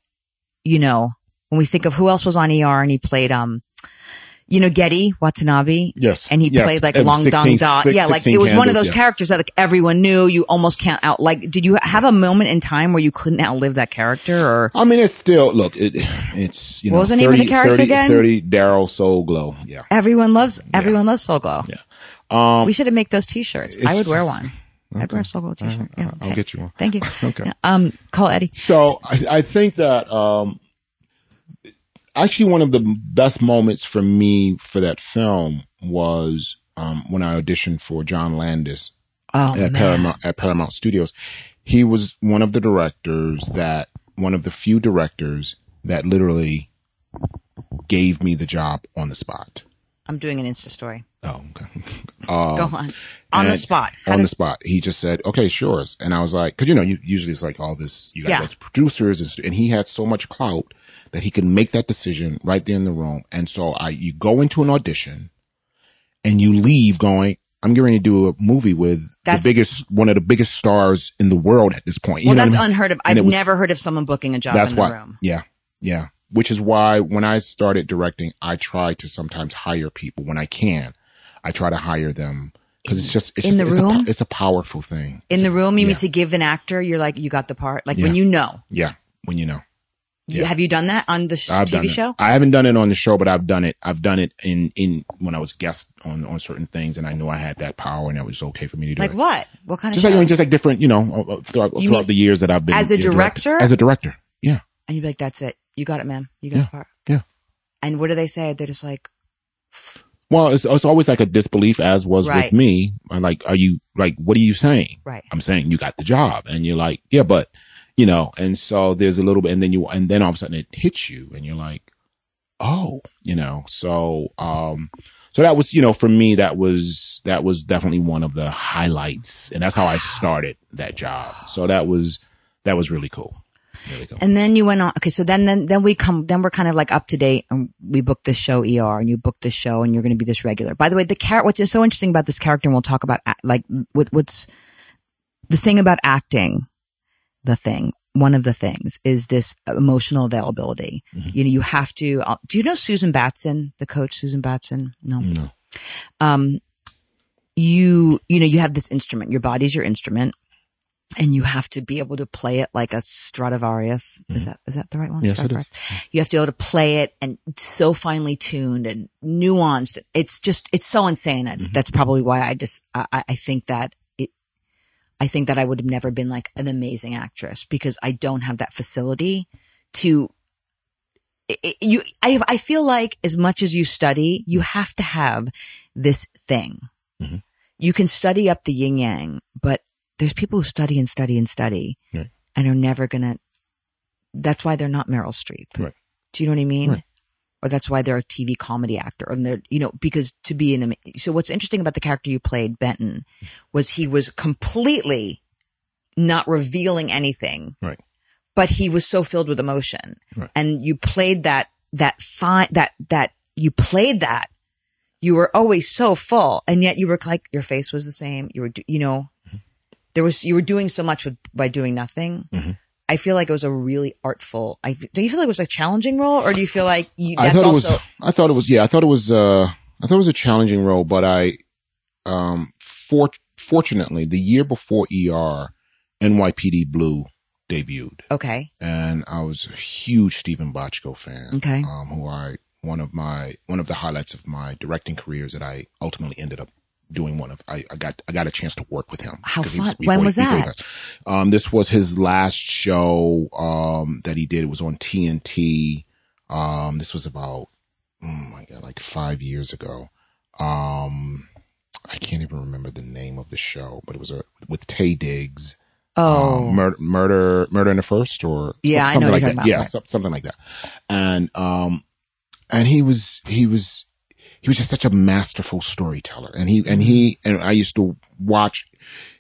Speaker 1: you know, when we think of who else was on ER and he played, um, you know, Gedde Watanabe.
Speaker 2: Yes.
Speaker 1: And he
Speaker 2: Yes.
Speaker 1: played like
Speaker 2: And
Speaker 1: Long
Speaker 2: 16
Speaker 1: Dong Da.
Speaker 2: six-
Speaker 1: Yeah, like it was one of those
Speaker 2: yeah.
Speaker 1: characters that like everyone knew. You almost can't out, like, did you have a moment in time where you couldn't outlive that character or?
Speaker 2: I mean, it's still look. It, it's you
Speaker 1: What
Speaker 2: know,
Speaker 1: was the name of the character
Speaker 2: 30,
Speaker 1: again?
Speaker 2: 30 Darryl Soul Glow. Yeah.
Speaker 1: Everyone loves, everyone loves Soul Glow.
Speaker 2: Yeah. Um,
Speaker 1: We should have make those t-shirts. I would wear one. I'd wear a Soul Glow
Speaker 2: Uh,
Speaker 1: t-shirt. Yeah,
Speaker 2: I'll
Speaker 1: okay.
Speaker 2: get you one.
Speaker 1: Thank you. [LAUGHS]
Speaker 2: Okay.
Speaker 1: Yeah, Um, call Eddie.
Speaker 2: So I, I think that um, actually one of the best moments for me for that film was um, when I auditioned for John Landis
Speaker 1: Oh
Speaker 2: at
Speaker 1: man.
Speaker 2: Paramount at Paramount Studios. He was one of the directors that one of the few directors that literally gave me the job on the spot.
Speaker 1: I'm doing an Insta story.
Speaker 2: Oh, okay. [LAUGHS]
Speaker 1: Go on. On the spot. How
Speaker 2: on the spot. He just said, "Okay, sure." And I was like, "Cause you know, you, usually it's like all this. You got
Speaker 1: Yeah.
Speaker 2: producers, and, and he had so much clout that he could make that decision right there in the room. And so I, you go into an audition, and you leave going, "I'm getting ready to do a movie with
Speaker 1: That's-
Speaker 2: the biggest, one of the biggest stars in the world at this point." You
Speaker 1: well, that's
Speaker 2: I mean?
Speaker 1: unheard of. I've
Speaker 2: was-
Speaker 1: never heard of someone booking a job
Speaker 2: That's
Speaker 1: in the room.
Speaker 2: Yeah, yeah. Which is why when I started directing, I try to sometimes hire people when I can. I try to hire them because it's just it's
Speaker 1: In
Speaker 2: just,
Speaker 1: the
Speaker 2: it's
Speaker 1: room?
Speaker 2: po- it's a powerful thing.
Speaker 1: In the room, you mean to give an actor, you're like, you got the part. Like when you know.
Speaker 2: Yeah, when you know. Yeah.
Speaker 1: Have you done that on the sh- TV
Speaker 2: it.
Speaker 1: show?
Speaker 2: I haven't done it on the show, but I've done it. I've done it in in when I was guest on on certain things, and I knew I had that power, and it was okay for me to do it.
Speaker 1: Like
Speaker 2: it.
Speaker 1: what? What kind of
Speaker 2: Just like just like different, you know, uh, uh, throughout,
Speaker 1: You
Speaker 2: throughout
Speaker 1: mean
Speaker 2: the years that I've been
Speaker 1: as a
Speaker 2: yeah,
Speaker 1: director?
Speaker 2: As a director, yeah,
Speaker 1: and you'd be like, that's it. You got it, man. You got
Speaker 2: Yeah.
Speaker 1: the part.
Speaker 2: yeah.
Speaker 1: And what do they say? They're just like,
Speaker 2: Well, it's, it's always like a disbelief, as was
Speaker 1: Right.
Speaker 2: with me. I'm like, are you like, what are you saying?
Speaker 1: right.
Speaker 2: I'm saying you got the job, and you're like, yeah, but you know, and so there's a little bit, and then you, and then all of a sudden it hits you, and you're like, oh, you know, so um, so that was, you know, for me, that was that was definitely one of the highlights, and that's how I started that job. So that was that was really cool,
Speaker 1: And then you went on. Okay, so then then then we come. Then we're kind of like up to date, and we booked this show ER, and you booked this show, and you're going to be this regular. By the way, the character. What's so interesting about this character, and we'll talk about like what, what's the thing about acting. The thing, one of the things, is this emotional availability. You know, you have to. Uh, do you know Susan Batson, the coach, Susan Batson? No.
Speaker 2: No.
Speaker 1: um, you, you know, you have this instrument, your body's your instrument. And you have to be able to play it like a Stradivarius. Is that is that the right one?
Speaker 2: Mm-hmm. Yes, it
Speaker 1: Stradivarius. You have to be able to play it and so finely tuned and nuanced. It's just it's so insane. And
Speaker 2: Mm-hmm.
Speaker 1: That's probably why I just I, I- think that it. I think that I would have never been like an amazing actress because I don't have that facility to. it- you, I, I feel like as much as you study, you have to have this thing.
Speaker 2: Mhm.
Speaker 1: You can study up the yin yang, but there's people who study and study and study
Speaker 2: Right.
Speaker 1: and are never gonna. That's why they're not Meryl Streep.
Speaker 2: Right.
Speaker 1: Do you know what I mean?
Speaker 2: Right.
Speaker 1: Or that's why they're a TV comedy actor, and they're you know because to be an. So what's interesting about the character you played, Benton, was he was completely not revealing anything
Speaker 2: Right.
Speaker 1: but he was so filled with emotion
Speaker 2: Right.
Speaker 1: and you played that that fine that that you played that you were always so full and yet you were like your face was the same you were you know there was you were doing so much with by doing nothing
Speaker 2: Mm-hmm.
Speaker 1: i feel like it was a really artful i do you feel like it was a challenging role or do you feel like you
Speaker 2: I
Speaker 1: that's
Speaker 2: thought
Speaker 1: also
Speaker 2: it was. I thought it was. Yeah, I thought it was. Uh, I thought it was a challenging role, but I, um, for, fortunately, the year before ER, NYPD Blue debuted,
Speaker 1: okay
Speaker 2: and I was a huge Steven Bochco fan.
Speaker 1: Okay.
Speaker 2: um, who I one of my one of the highlights of my directing career is that I ultimately ended up doing one of I, I got I got a chance to work with him.
Speaker 1: How fun.
Speaker 2: before
Speaker 1: When
Speaker 2: he-
Speaker 1: was that?
Speaker 2: Um, this was his last show um, that he did. It was on TNT. Um, this was about oh my god, like five years ago. Um, I can't even remember the name of the show, but it was a with Taye Diggs.
Speaker 1: oh
Speaker 2: Um, murder, murder, murder in the first, or
Speaker 1: Yeah, I know
Speaker 2: something like that.
Speaker 1: talking
Speaker 2: Yeah,
Speaker 1: right.
Speaker 2: some- something like that. And um, and he was he was he was just such a masterful storyteller, and he and he and I used to watch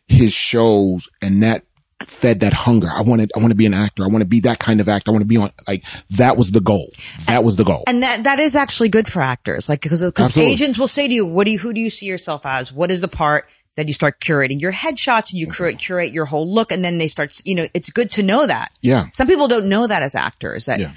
Speaker 2: his shows, and that fed that hunger. I wanted I want to be an actor. I want to be that kind of actor. I want to be on like that was the goal. That was the goal.
Speaker 1: and that that is actually good for actors like because because agents will say to you what do you who do you see yourself as what is the part that you start curating your headshots and you curate curate your whole look and then they start you know it's good to know that
Speaker 2: Yeah.
Speaker 1: some people don't know that as actors that
Speaker 2: Yeah.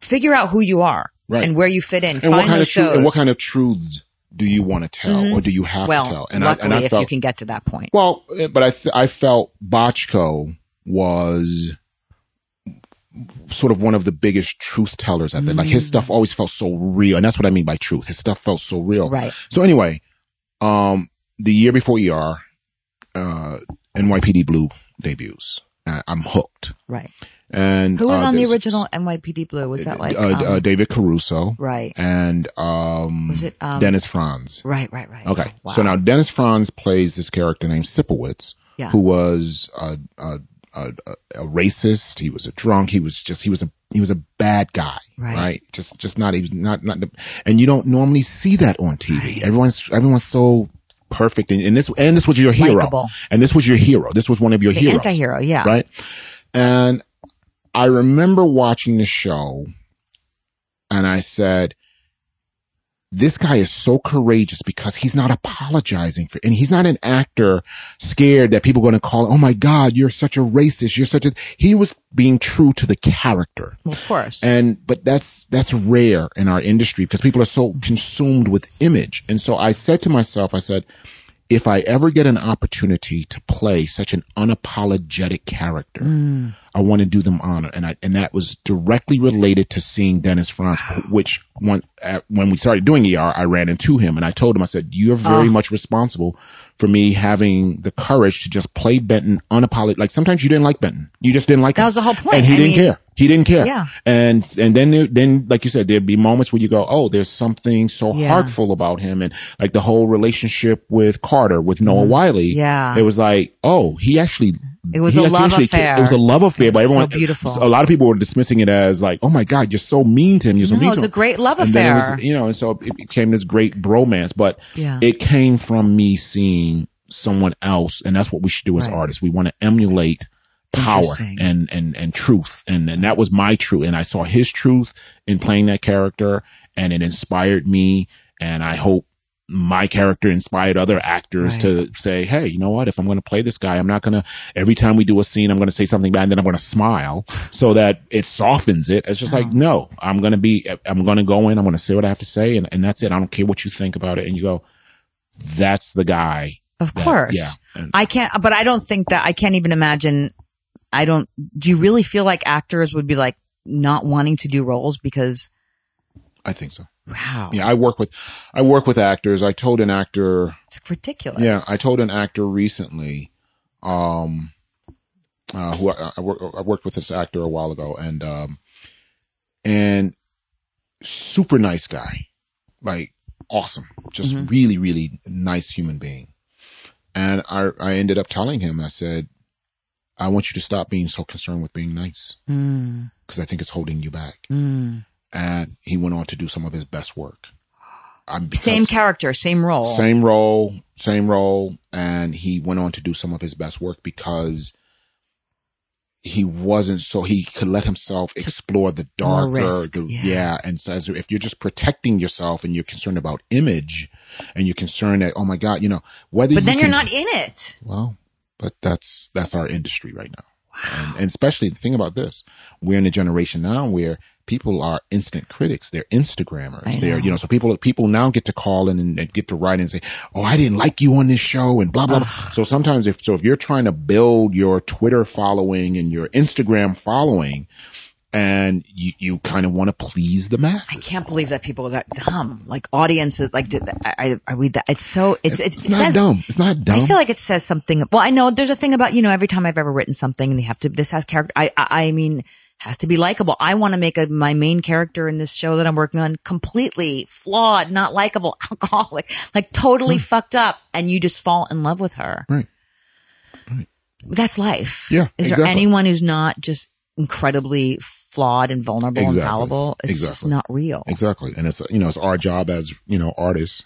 Speaker 1: figure out who you are
Speaker 2: Right.
Speaker 1: and where you fit in
Speaker 2: and
Speaker 1: find
Speaker 2: what kind of truth,
Speaker 1: shows
Speaker 2: and what kind of truths do you want to tell, or do you have
Speaker 1: well
Speaker 2: to tell? And
Speaker 1: luckily
Speaker 2: I and I
Speaker 1: if
Speaker 2: felt
Speaker 1: you can get to that point
Speaker 2: Well, eh, but I th- I felt Bochco was sort of one of the biggest truth tellers out there. Like his stuff always felt so real, and that's what I mean by truth. His stuff felt so real.
Speaker 1: Right.
Speaker 2: So anyway, um, the year before ER, uh, NYPD Blue debuts. Uh, I'm hooked.
Speaker 1: right
Speaker 2: And
Speaker 1: who was
Speaker 2: uh,
Speaker 1: on the original NYPD Blue was that like
Speaker 2: uh, uh,
Speaker 1: um,
Speaker 2: David Caruso,
Speaker 1: right
Speaker 2: and um,
Speaker 1: Was it, um,
Speaker 2: Dennis Franz.
Speaker 1: right right right
Speaker 2: Okay.
Speaker 1: wow.
Speaker 2: So now Dennis Franz plays this character named Sipowicz,
Speaker 1: Yeah.
Speaker 2: who was a, a, a, a racist. He was a drunk. He was just, he was a, he was a bad guy.
Speaker 1: Right.
Speaker 2: Right. Just, just not, he was not, not, and you don't normally see that on TV. Everyone's, everyone's so perfect. And, and this, and this was your hero.
Speaker 1: Likeable.
Speaker 2: And this was your hero. This was one of your
Speaker 1: the
Speaker 2: heroes.
Speaker 1: anti-hero yeah
Speaker 2: Right. And I remember watching the show and I said, this guy is so courageous because he's not apologizing for, and he's not an actor scared that people are going to call, oh my God, you're such a racist. You're such a, he was being true to the character.
Speaker 1: Of course
Speaker 2: And, but that's, that's rare in our industry because people are so consumed with image. And so I said to myself, I said, if I ever get an opportunity to play such an unapologetic character, mm. I want to do them honor. And I, and that was directly related to seeing Dennis Franz, which one, uh, when we started doing ER, I ran into him and I told him, I said, you're very much responsible for me having the courage to just play Benton unapologetic. Like sometimes you didn't like Benton. You just didn't like
Speaker 1: That
Speaker 2: him.
Speaker 1: was the whole point.
Speaker 2: And he
Speaker 1: I
Speaker 2: didn't
Speaker 1: mean-
Speaker 2: care. He didn't care.
Speaker 1: Yeah.
Speaker 2: And, and then, there, then, like you said, there'd be moments where you go, oh, there's something so
Speaker 1: Yeah.
Speaker 2: heartful about him. And like the whole relationship with Carter, with Noah Wyle.
Speaker 1: Mm-hmm. Yeah.
Speaker 2: It was like, oh, he actually,
Speaker 1: It was a love affair.
Speaker 2: It was a love affair, but
Speaker 1: So
Speaker 2: everyone,
Speaker 1: beautiful.
Speaker 2: A lot of people were dismissing it as like, oh my God, you're so mean to him. You're so
Speaker 1: No,
Speaker 2: mean
Speaker 1: it
Speaker 2: to
Speaker 1: was
Speaker 2: him.
Speaker 1: a great love
Speaker 2: And then it was,
Speaker 1: affair.
Speaker 2: you know, and so it became this great bromance, but
Speaker 1: Yeah.
Speaker 2: it came from me seeing someone else. And that's what we should do as
Speaker 1: Right.
Speaker 2: artists. We want to emulate power and, and, and truth. And, and that was my truth. And I saw his truth in playing that character and it inspired me. And I hope my character inspired other actors
Speaker 1: Right.
Speaker 2: to say, Hey, you know what? If I'm going to play this guy, I'm not going to, every time we do a scene, I'm going to say something bad and then I'm going to smile [LAUGHS] so that it softens it. It's just like, oh. no, I'm going to be, I'm going to go in, I'm going to say what I have to say. And, and that's it. I don't care what you think about it. And you go, that's the guy
Speaker 1: Of
Speaker 2: that-
Speaker 1: course.
Speaker 2: yeah. And
Speaker 1: I can't, but I don't think that I can't even imagine. I don't, do you really feel like actors would be like not wanting to do roles because,
Speaker 2: I think so.
Speaker 1: Wow,
Speaker 2: Yeah, I work with, I work with actors. I told an actor,
Speaker 1: it's ridiculous.
Speaker 2: yeah, I told an actor recently, um, uh, who I, I, work, I worked with this actor a while ago, and um, and super nice guy, like awesome, just
Speaker 1: Mm-hmm.
Speaker 2: really, really nice human being. And I, I ended up telling him, I said, I want you to stop being so concerned with being nice
Speaker 1: Mm,
Speaker 2: because I think it's holding you back.
Speaker 1: mm.
Speaker 2: And he went on to do some of his best work.
Speaker 1: Same character, same role.
Speaker 2: same role, same role, and he went on to do some of his best work because he wasn't so he could let himself explore the darker,
Speaker 1: risk,
Speaker 2: the
Speaker 1: yeah.
Speaker 2: yeah. And so as if you're just protecting yourself and you're concerned about image, and you're concerned that oh my god, you know whether
Speaker 1: but
Speaker 2: you
Speaker 1: then you're not in it.
Speaker 2: well, but that's that's our industry right now. And, and especially the thing about this, we're in a generation now where people are instant critics. They're Instagrammers. They're you know so people people now get to call in and, and get to write and say, oh, I didn't like you on this show and blah blah. blah. So sometimes if so if you're trying to build your Twitter following and your Instagram following, and you you kind of want to please the masses.
Speaker 1: I can't believe that people are that dumb. Like audiences, like did I, I, I read that. It's so it's it's,
Speaker 2: It's
Speaker 1: it
Speaker 2: not
Speaker 1: says,
Speaker 2: dumb. It's not dumb.
Speaker 1: I feel like it says something. Well, I know there's a thing about you know every time I've ever written something and they have to this has character. I I, I mean has to be likable. I want to make a my main character in this show that I'm working on completely flawed, not likable, [LAUGHS] alcoholic, like totally fucked up, and you just fall in love with her.
Speaker 2: Right.
Speaker 1: That's life.
Speaker 2: Yeah,
Speaker 1: Is there anyone who's not just incredibly flawed and vulnerable and fallible? It's just not real.
Speaker 2: Exactly. And it's, you know, it's our job as, you know, artists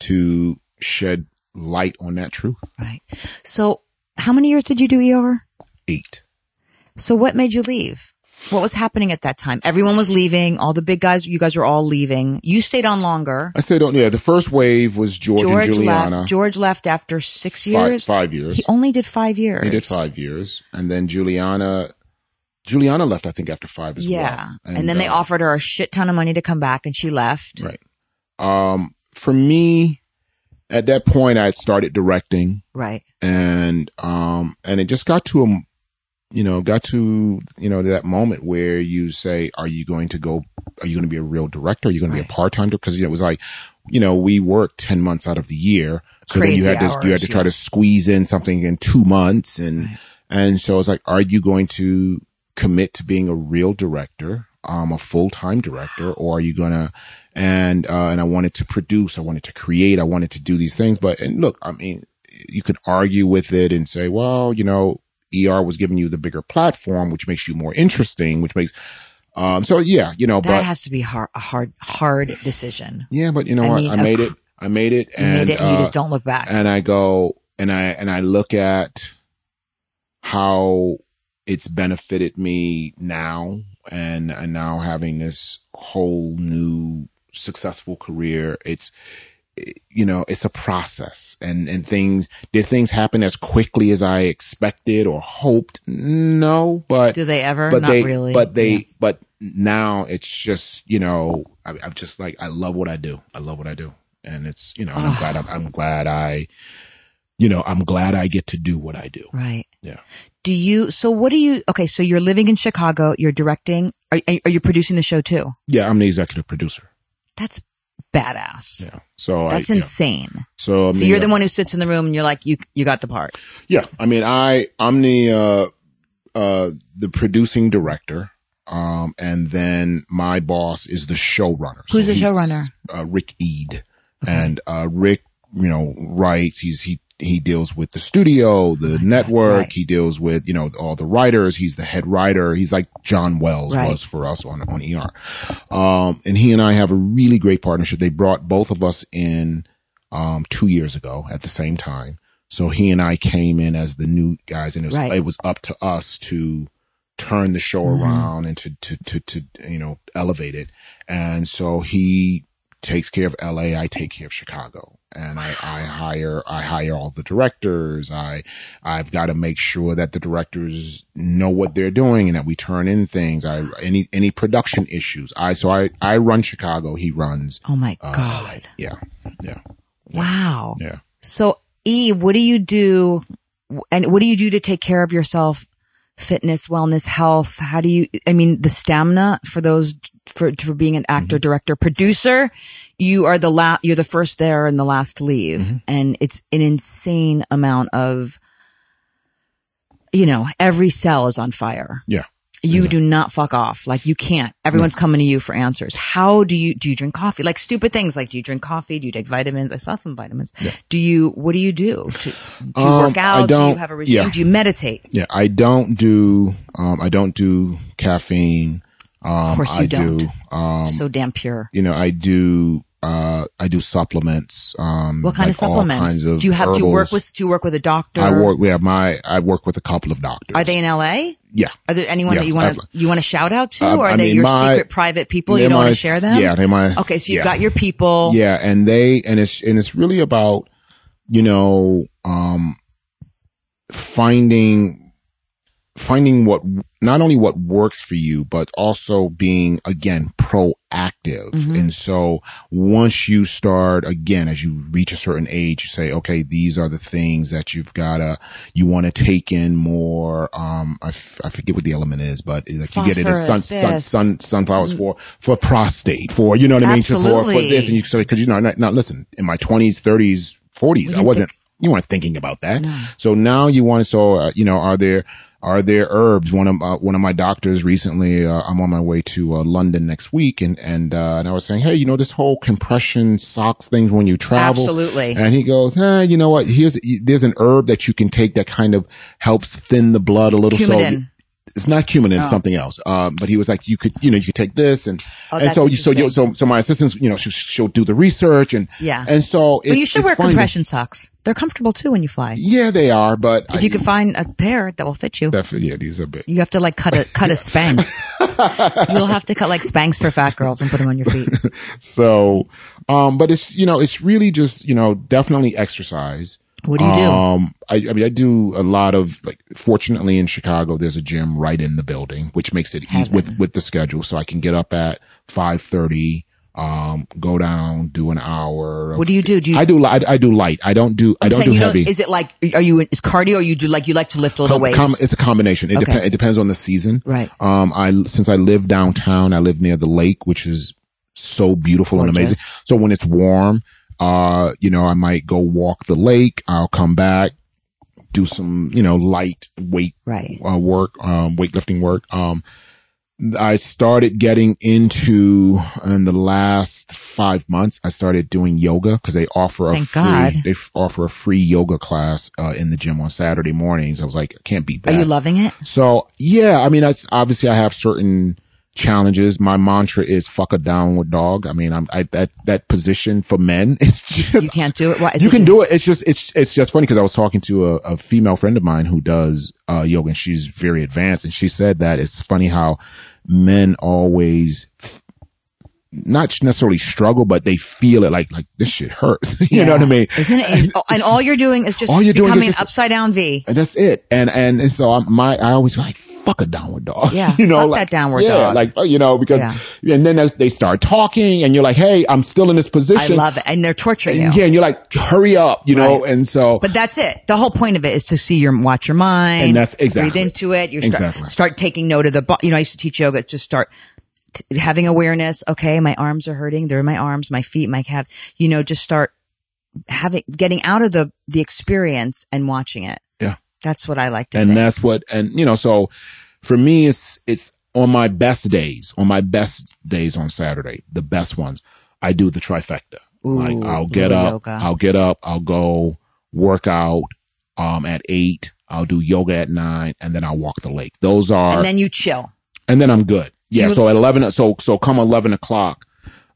Speaker 2: to shed light on that truth.
Speaker 1: Right. So, how many years did you do ER?
Speaker 2: Eight.
Speaker 1: So, what made you leave? What was happening at that time? Everyone was leaving. All the big guys, you guys were all leaving. You stayed on longer.
Speaker 2: I stayed on. yeah, the first wave was George,
Speaker 1: George
Speaker 2: and Julianna.
Speaker 1: left. George left after six years.
Speaker 2: five years.
Speaker 1: He only did five years.
Speaker 2: He did five years. And then Julianna, Julianna left, I think, after five as
Speaker 1: Yeah.
Speaker 2: well.
Speaker 1: Yeah, and, then they
Speaker 2: uh,
Speaker 1: offered her a shit ton of money to come back, and she left.
Speaker 2: Right. Um, for me, at that point, I had started directing.
Speaker 1: Right.
Speaker 2: and um and it just got to a you know got to you know that moment where you say are you going to go are you going to be a real director? Are you going to be a part-time because it was like you know we worked 10 months out of the year. So then you
Speaker 1: Crazy
Speaker 2: had to you had
Speaker 1: hours,
Speaker 2: to try
Speaker 1: yeah.
Speaker 2: to squeeze in something in 2 months and and so it's like are you going to commit to being a real director um a full-time director or are you going to and uh and I wanted to produce I wanted to create I wanted to do these things but and look I mean you could argue with it and say, well, you know, ER was giving you the bigger platform, which makes you more interesting, which makes, um, so yeah, you know, but
Speaker 1: That
Speaker 2: but
Speaker 1: has to be hard, a hard, hard decision.
Speaker 2: yeah, but you know
Speaker 1: I
Speaker 2: what?
Speaker 1: mean,
Speaker 2: I made it. I made it. And,
Speaker 1: made it, and you
Speaker 2: uh,
Speaker 1: just don't look back.
Speaker 2: and I go and I and I look at how it's benefited me now and and now having this whole new successful career it's you know it's a process and and things did things happen as quickly as I expected or hoped no but
Speaker 1: Do they ever?
Speaker 2: but
Speaker 1: Not
Speaker 2: they
Speaker 1: really.
Speaker 2: but they
Speaker 1: Yeah.
Speaker 2: but now it's just you know I, I'm just like I love what I do I love what I do and it's you know and I'm glad I'm, I'm glad I you know I'm glad I get to do what I do
Speaker 1: Right.
Speaker 2: yeah
Speaker 1: Do you, so what do you, okay, so you're living in Chicago, you're directing, are, are you producing the show too?
Speaker 2: yeah I'm the executive producer
Speaker 1: That's badass.
Speaker 2: yeah so
Speaker 1: That's
Speaker 2: I, yeah.
Speaker 1: insane.
Speaker 2: so I
Speaker 1: So you're the
Speaker 2: uh,
Speaker 1: one who sits in the room and you're like, you, you got the part.
Speaker 2: Yeah, I mean, I I'm the uh, uh, the producing director, um, and then my boss is the showrunner.
Speaker 1: Who's the showrunner?
Speaker 2: Uh, Rick Eid, and uh, Rick, you know, writes. He's he he deals with the studio, the network.
Speaker 1: right.
Speaker 2: He deals with you know all the writers. He's the head writer. He's like John Wells
Speaker 1: Right.
Speaker 2: was for us on on ER. Um, and he and I have a really great partnership. They brought both of us in um, two years ago at the same time. So he and I came in as the new guys, and it was
Speaker 1: Right.
Speaker 2: it was up to us to turn the show
Speaker 1: Mm-hmm.
Speaker 2: around and to to to to you know elevate it. And so he takes care of L.A. I take care of Chicago, and I, I hire I hire all the directors. I I've got to make sure that the directors know what they're doing and that we turn in things. I any any production issues. I so I I run Chicago. He runs
Speaker 1: Oh my
Speaker 2: uh,
Speaker 1: God.
Speaker 2: Yeah, yeah,
Speaker 1: Wow.
Speaker 2: yeah.
Speaker 1: So E, what do you do? And what do you do to take care of yourself? Fitness, wellness, health. How do you, I mean, the stamina for those, for, for being an actor,
Speaker 2: Mm-hmm.
Speaker 1: director, producer, you are the last, you're the first there and the last to leave.
Speaker 2: Mm-hmm.
Speaker 1: And it's an insane amount of, you know, every cell is on fire.
Speaker 2: Yeah.
Speaker 1: You do not fuck off. Like you can't. Everyone's coming to you for answers. How do you, do you drink coffee? Like stupid things. Like do you drink coffee? Do you take vitamins? I saw some vitamins. Yeah. Do you, what do you do? To, do you
Speaker 2: Um,
Speaker 1: work
Speaker 2: I
Speaker 1: out? Do you
Speaker 2: don't-
Speaker 1: have a regime?
Speaker 2: yeah.
Speaker 1: Do you meditate?
Speaker 2: Yeah, I don't do um I don't do caffeine. Um
Speaker 1: Of course you
Speaker 2: I
Speaker 1: don't.
Speaker 2: do um
Speaker 1: so damn pure.
Speaker 2: you know, I do uh I do supplements. Um
Speaker 1: What kind
Speaker 2: like
Speaker 1: of supplements?
Speaker 2: kinds of
Speaker 1: do you have, do you work with, do you work with a doctor?
Speaker 2: I work yeah, my I work with a couple of doctors.
Speaker 1: Are they in LA?
Speaker 2: Yeah.
Speaker 1: Are there anyone
Speaker 2: Yeah,
Speaker 1: that you want to, you want to shout out to?
Speaker 2: Uh,
Speaker 1: or are
Speaker 2: I
Speaker 1: they
Speaker 2: mean,
Speaker 1: your
Speaker 2: my-
Speaker 1: secret private people? You don't want to share them?
Speaker 2: Yeah, they're my
Speaker 1: Okay. So you've
Speaker 2: yeah.
Speaker 1: got your people.
Speaker 2: Yeah, and they and it's and it's really about you know um finding finding what not only what works for you but also being again proactive.
Speaker 1: Mm-hmm.
Speaker 2: and so once you start again as you reach a certain age you say okay these are the things that you've got to you want to take in more um I, f- I forget what the element is but like you get it as sun, sun, sun sunflowers for for prostate for you know what I mean? For, for this and you say because you know now listen in my 20s 30s 40s I wasn't you weren't thinking about that. So now you want to so uh, you know are there are there herbs one of uh, one of my doctors recently uh, I'm on my way to uh, London next week and and uh, and I was saying hey you know this whole compression socks thing when you travel
Speaker 1: Absolutely.
Speaker 2: and he goes hey, you know what here's there's an herb that you can take that kind of helps thin the blood a little so it's not cumin, it's something else. Um, but he was like, you could, you know, you could take this and,
Speaker 1: Oh,
Speaker 2: and so, you, so, you, so, so my assistants, you know, she'll, she'll do the research and,
Speaker 1: Yeah.
Speaker 2: and so
Speaker 1: But you should wear compression socks. They're comfortable too when you fly.
Speaker 2: Yeah, they are, but
Speaker 1: If you could find a pair that will fit you.
Speaker 2: definitely, yeah, these are big.
Speaker 1: You have to like cut a [LAUGHS] cut a Spanx. [LAUGHS] You'll have to cut like Spanx for fat girls and put them on your feet. [LAUGHS]
Speaker 2: So, um, but it's, you know, it's really just, you know, definitely exercise.
Speaker 1: What do you do?
Speaker 2: Um, I, I mean, I do a lot of like. Fortunately, in Chicago, there's a gym right in the building, which makes it easy with with the schedule. So I can get up at five thirty, um, go down, do an hour. of-
Speaker 1: What do you do? Do you?
Speaker 2: I do. I, I do light. I don't do. I don't do heavy.
Speaker 1: Is it like are you is cardio? Or you do like you like to lift a little weights?
Speaker 2: com- it's a combination. It,
Speaker 1: Okay.
Speaker 2: depe- it depends on the season.
Speaker 1: Right.
Speaker 2: Um, I since I live downtown, I live near the lake, which is so beautiful and amazing. So when it's warm, uh, you know, I might go walk the lake. I'll come back, do some, you know, light weight
Speaker 1: Right.
Speaker 2: uh, work, um, weightlifting work. Um, I started getting into in the last five months. I started doing yoga because they offer a
Speaker 1: Thank
Speaker 2: free,
Speaker 1: God.
Speaker 2: they f- offer a free yoga class uh, in the gym on Saturday mornings. I was like, I can't beat that.
Speaker 1: Are you loving it?
Speaker 2: So yeah, I mean, that's obviously I have certain challenges. My mantra is "fuck a downward dog." I mean, I'm I, that that position for men. [LAUGHS] It's just
Speaker 1: You can't do it. Why?
Speaker 2: you
Speaker 1: it-
Speaker 2: can do it. It's just it's it's just funny because I was talking to a, a female friend of mine who does uh, yoga and she's very advanced, and she said that it's funny how men always not necessarily struggle, but they feel it like like this shit hurts. [LAUGHS] you know what I mean?
Speaker 1: Isn't it? And, and all you're doing is just
Speaker 2: All you're doing is
Speaker 1: becoming
Speaker 2: just-
Speaker 1: an upside down V.
Speaker 2: and that's it. And and, and so I'm, my I always like fuck a downward dog. [LAUGHS]
Speaker 1: Yeah,
Speaker 2: you know,
Speaker 1: fuck
Speaker 2: like,
Speaker 1: that downward
Speaker 2: yeah,
Speaker 1: dog.
Speaker 2: like oh, you know because
Speaker 1: Yeah.
Speaker 2: and then as they start talking, and you're like, hey, I'm still in this position.
Speaker 1: I love it, and they're torturing you.
Speaker 2: And, yeah, and you're like, hurry up, you know, and so
Speaker 1: But that's it. The whole point of it is to see your watch your mind.
Speaker 2: And that's- exactly.
Speaker 1: breathe into it. You start
Speaker 2: Exactly.
Speaker 1: start taking note of the. bo- You know, I used to teach yoga. Just start t- having awareness. Okay, my arms are hurting. They're my arms, my feet, my calves. You know, just start having getting out of the the experience and watching it. That's what I like to. Do.
Speaker 2: And
Speaker 1: think.
Speaker 2: that's what and you know so for me it's it's on my best days on my best days on saturday the best ones i do the trifecta like i'll get up
Speaker 1: yoga.
Speaker 2: i'll get up i'll go work out um at eight i'll do yoga at nine and then i'll walk the lake those are
Speaker 1: and then you chill.
Speaker 2: and then I'm good. Yeah.
Speaker 1: You-
Speaker 2: so at 11, so, so come 11 o'clock,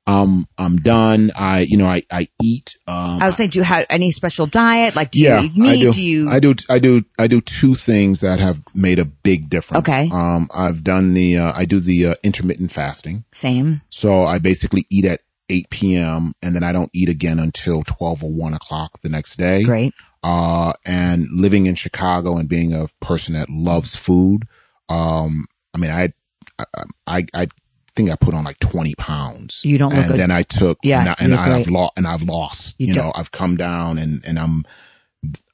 Speaker 2: um, I'm done. I, you know, I, I eat, um,
Speaker 1: I was saying, do you have any special diet? Like, do you
Speaker 2: yeah,
Speaker 1: eat meat?
Speaker 2: I do.
Speaker 1: you?
Speaker 2: I do. I do. I do two things that have made a big difference.
Speaker 1: Okay.
Speaker 2: Um, I've done the. Uh, I do the uh, intermittent fasting.
Speaker 1: Same.
Speaker 2: So I basically eat at 8 p.m. and then I don't eat again until 12 or 1 o'clock the next day.
Speaker 1: Great.
Speaker 2: Uh, and living in Chicago and being a person that loves food. Um, I mean, I, I, I, I think I put on like 20 pounds.
Speaker 1: You don't look
Speaker 2: and
Speaker 1: good.
Speaker 2: then I took,
Speaker 1: Yeah,
Speaker 2: and, I, and I, have lost, and I've lost,
Speaker 1: You
Speaker 2: you, know. I've come down and, and I'm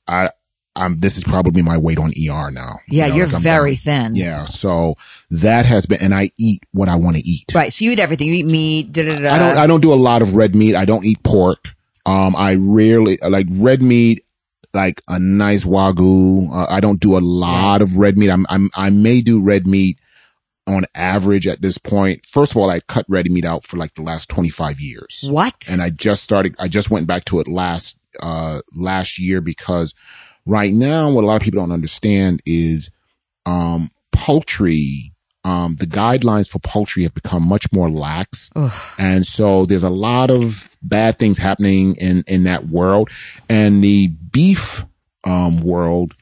Speaker 2: I, I'm, this is probably my weight on ER now.
Speaker 1: Yeah,
Speaker 2: You know,
Speaker 1: you're
Speaker 2: like
Speaker 1: very
Speaker 2: down.
Speaker 1: thin.
Speaker 2: Yeah. So that has been, and I eat what I want to eat.
Speaker 1: Right. So you eat everything. You eat meat. Da, da, da.
Speaker 2: I don't, I don't do a lot of red meat. I don't eat pork. Um, I rarely, like red meat, like a nice wagyu. Uh, I don't do a lot of red meat. I'm, I'm, I may do red meat on average at this point. First of all, I cut ready meat out for like the last 25 years.
Speaker 1: what?
Speaker 2: and I just started. I just went back to it last uh last year because right now what a lot of people don't understand is um poultry. Um, the guidelines for poultry have become much more lax,
Speaker 1: Ugh.
Speaker 2: and so there's a lot of bad things happening in in that world. And the beef um world,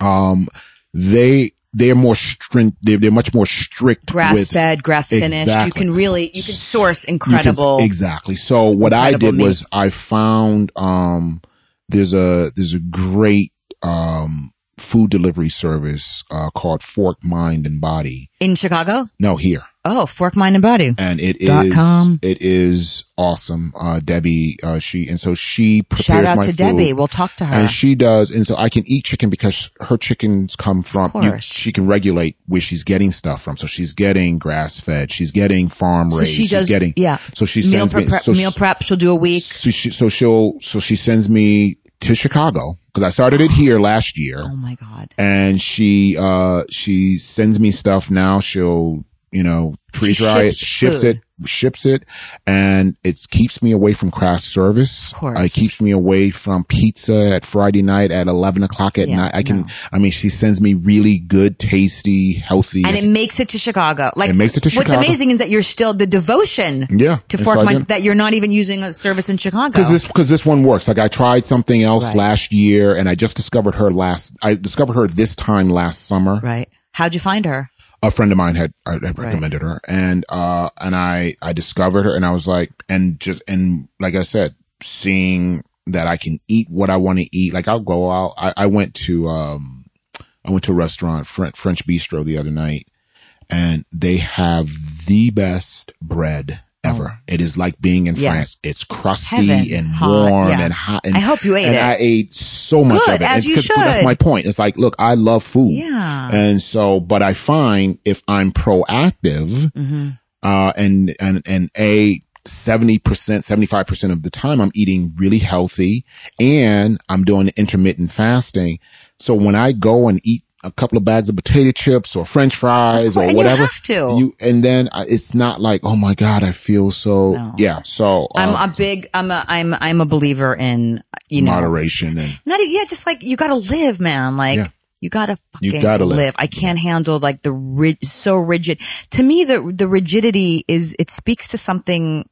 Speaker 2: um, they they're more strict. They're, they're much more strict
Speaker 1: grass fed, grass finished. You can really you can source
Speaker 2: you can-
Speaker 1: incredible.
Speaker 2: exactly. So what I did
Speaker 1: meat.
Speaker 2: was I found um there's a there's a great um food delivery service uh called Fork Mind and Body.
Speaker 1: in Chicago.
Speaker 2: No, here.
Speaker 1: Oh, Fork Mind and Body.
Speaker 2: And it
Speaker 1: Dot
Speaker 2: is
Speaker 1: com.
Speaker 2: it is awesome. Uh Debbie uh she and so she prepares
Speaker 1: Shout out
Speaker 2: my
Speaker 1: to
Speaker 2: food.
Speaker 1: Debbie. We'll talk to her.
Speaker 2: And she does, and so I can eat chicken because her chickens come from.
Speaker 1: Of course.
Speaker 2: she can regulate where she's getting stuff from. So she's getting grass fed. She's getting farm
Speaker 1: so
Speaker 2: raised.
Speaker 1: she
Speaker 2: she's
Speaker 1: does.
Speaker 2: getting
Speaker 1: yeah.
Speaker 2: So she
Speaker 1: meal
Speaker 2: sends me.
Speaker 1: prep.
Speaker 2: so she-
Speaker 1: meal prep. She'll do a week.
Speaker 2: so she, so she'll, so she sends me to Chicago because I started it here last year
Speaker 1: Oh my god.
Speaker 2: and she, uh, she sends me stuff now. She'll, you know, freeze dry it,
Speaker 1: ships food.
Speaker 2: it, ships it, and it keeps me away from craft service.
Speaker 1: Of course.
Speaker 2: It keeps me away from pizza at Friday night at 11 o'clock at
Speaker 1: Yeah,
Speaker 2: night. I can,
Speaker 1: no.
Speaker 2: I mean, she sends me really good, tasty, healthy.
Speaker 1: And it makes it to Chicago. Like
Speaker 2: It makes it to
Speaker 1: What's
Speaker 2: Chicago.
Speaker 1: amazing is that you're still the devotion.
Speaker 2: Yeah,
Speaker 1: To Fork
Speaker 2: so
Speaker 1: that you're not even using a service in Chicago.
Speaker 2: Because this, because this one works. Like I tried something else
Speaker 1: Right.
Speaker 2: last year, and I just discovered her last. I discovered her this time last summer.
Speaker 1: right. How'd you find her?
Speaker 2: A friend of mine had, had recommended her, and uh, and I I discovered her, and I was like, and just and like I said, seeing that I can eat what I want to eat. Like I'll go out. I, I went to um, I went to a restaurant, French, French Bistro, the other night, and they have the best bread ever. It is like being in
Speaker 1: Oh. Yeah.
Speaker 2: France. It's crusty
Speaker 1: Heaven.
Speaker 2: and
Speaker 1: Hot,
Speaker 2: warm
Speaker 1: yeah.
Speaker 2: and hot. And,
Speaker 1: I hope you ate
Speaker 2: and
Speaker 1: it.
Speaker 2: I ate so much
Speaker 1: Good,
Speaker 2: of it.
Speaker 1: as
Speaker 2: And
Speaker 1: you
Speaker 2: 'cause That's my point. It's like, look, I love food.
Speaker 1: Yeah.
Speaker 2: And so, but I find if I'm proactive,
Speaker 1: Mm-hmm.
Speaker 2: uh, and, and, and a 70%, 75% of the time I'm eating really healthy and I'm doing intermittent fasting. So when I go and eat a couple of bags of potato chips or french fries or
Speaker 1: And you
Speaker 2: whatever,
Speaker 1: have to.
Speaker 2: you, and then I- it's not like, oh my God, I feel so,
Speaker 1: No.
Speaker 2: yeah. So,
Speaker 1: I'm
Speaker 2: uh,
Speaker 1: a big. I'm a. I'm. I'm a believer in you know
Speaker 2: moderation and
Speaker 1: Not yeah, just like you gotta live, man. Like
Speaker 2: Yeah.
Speaker 1: you gotta
Speaker 2: You
Speaker 1: fucking
Speaker 2: gotta live.
Speaker 1: I can't handle like the rig- so rigid. To me, the the rigidity is it speaks to something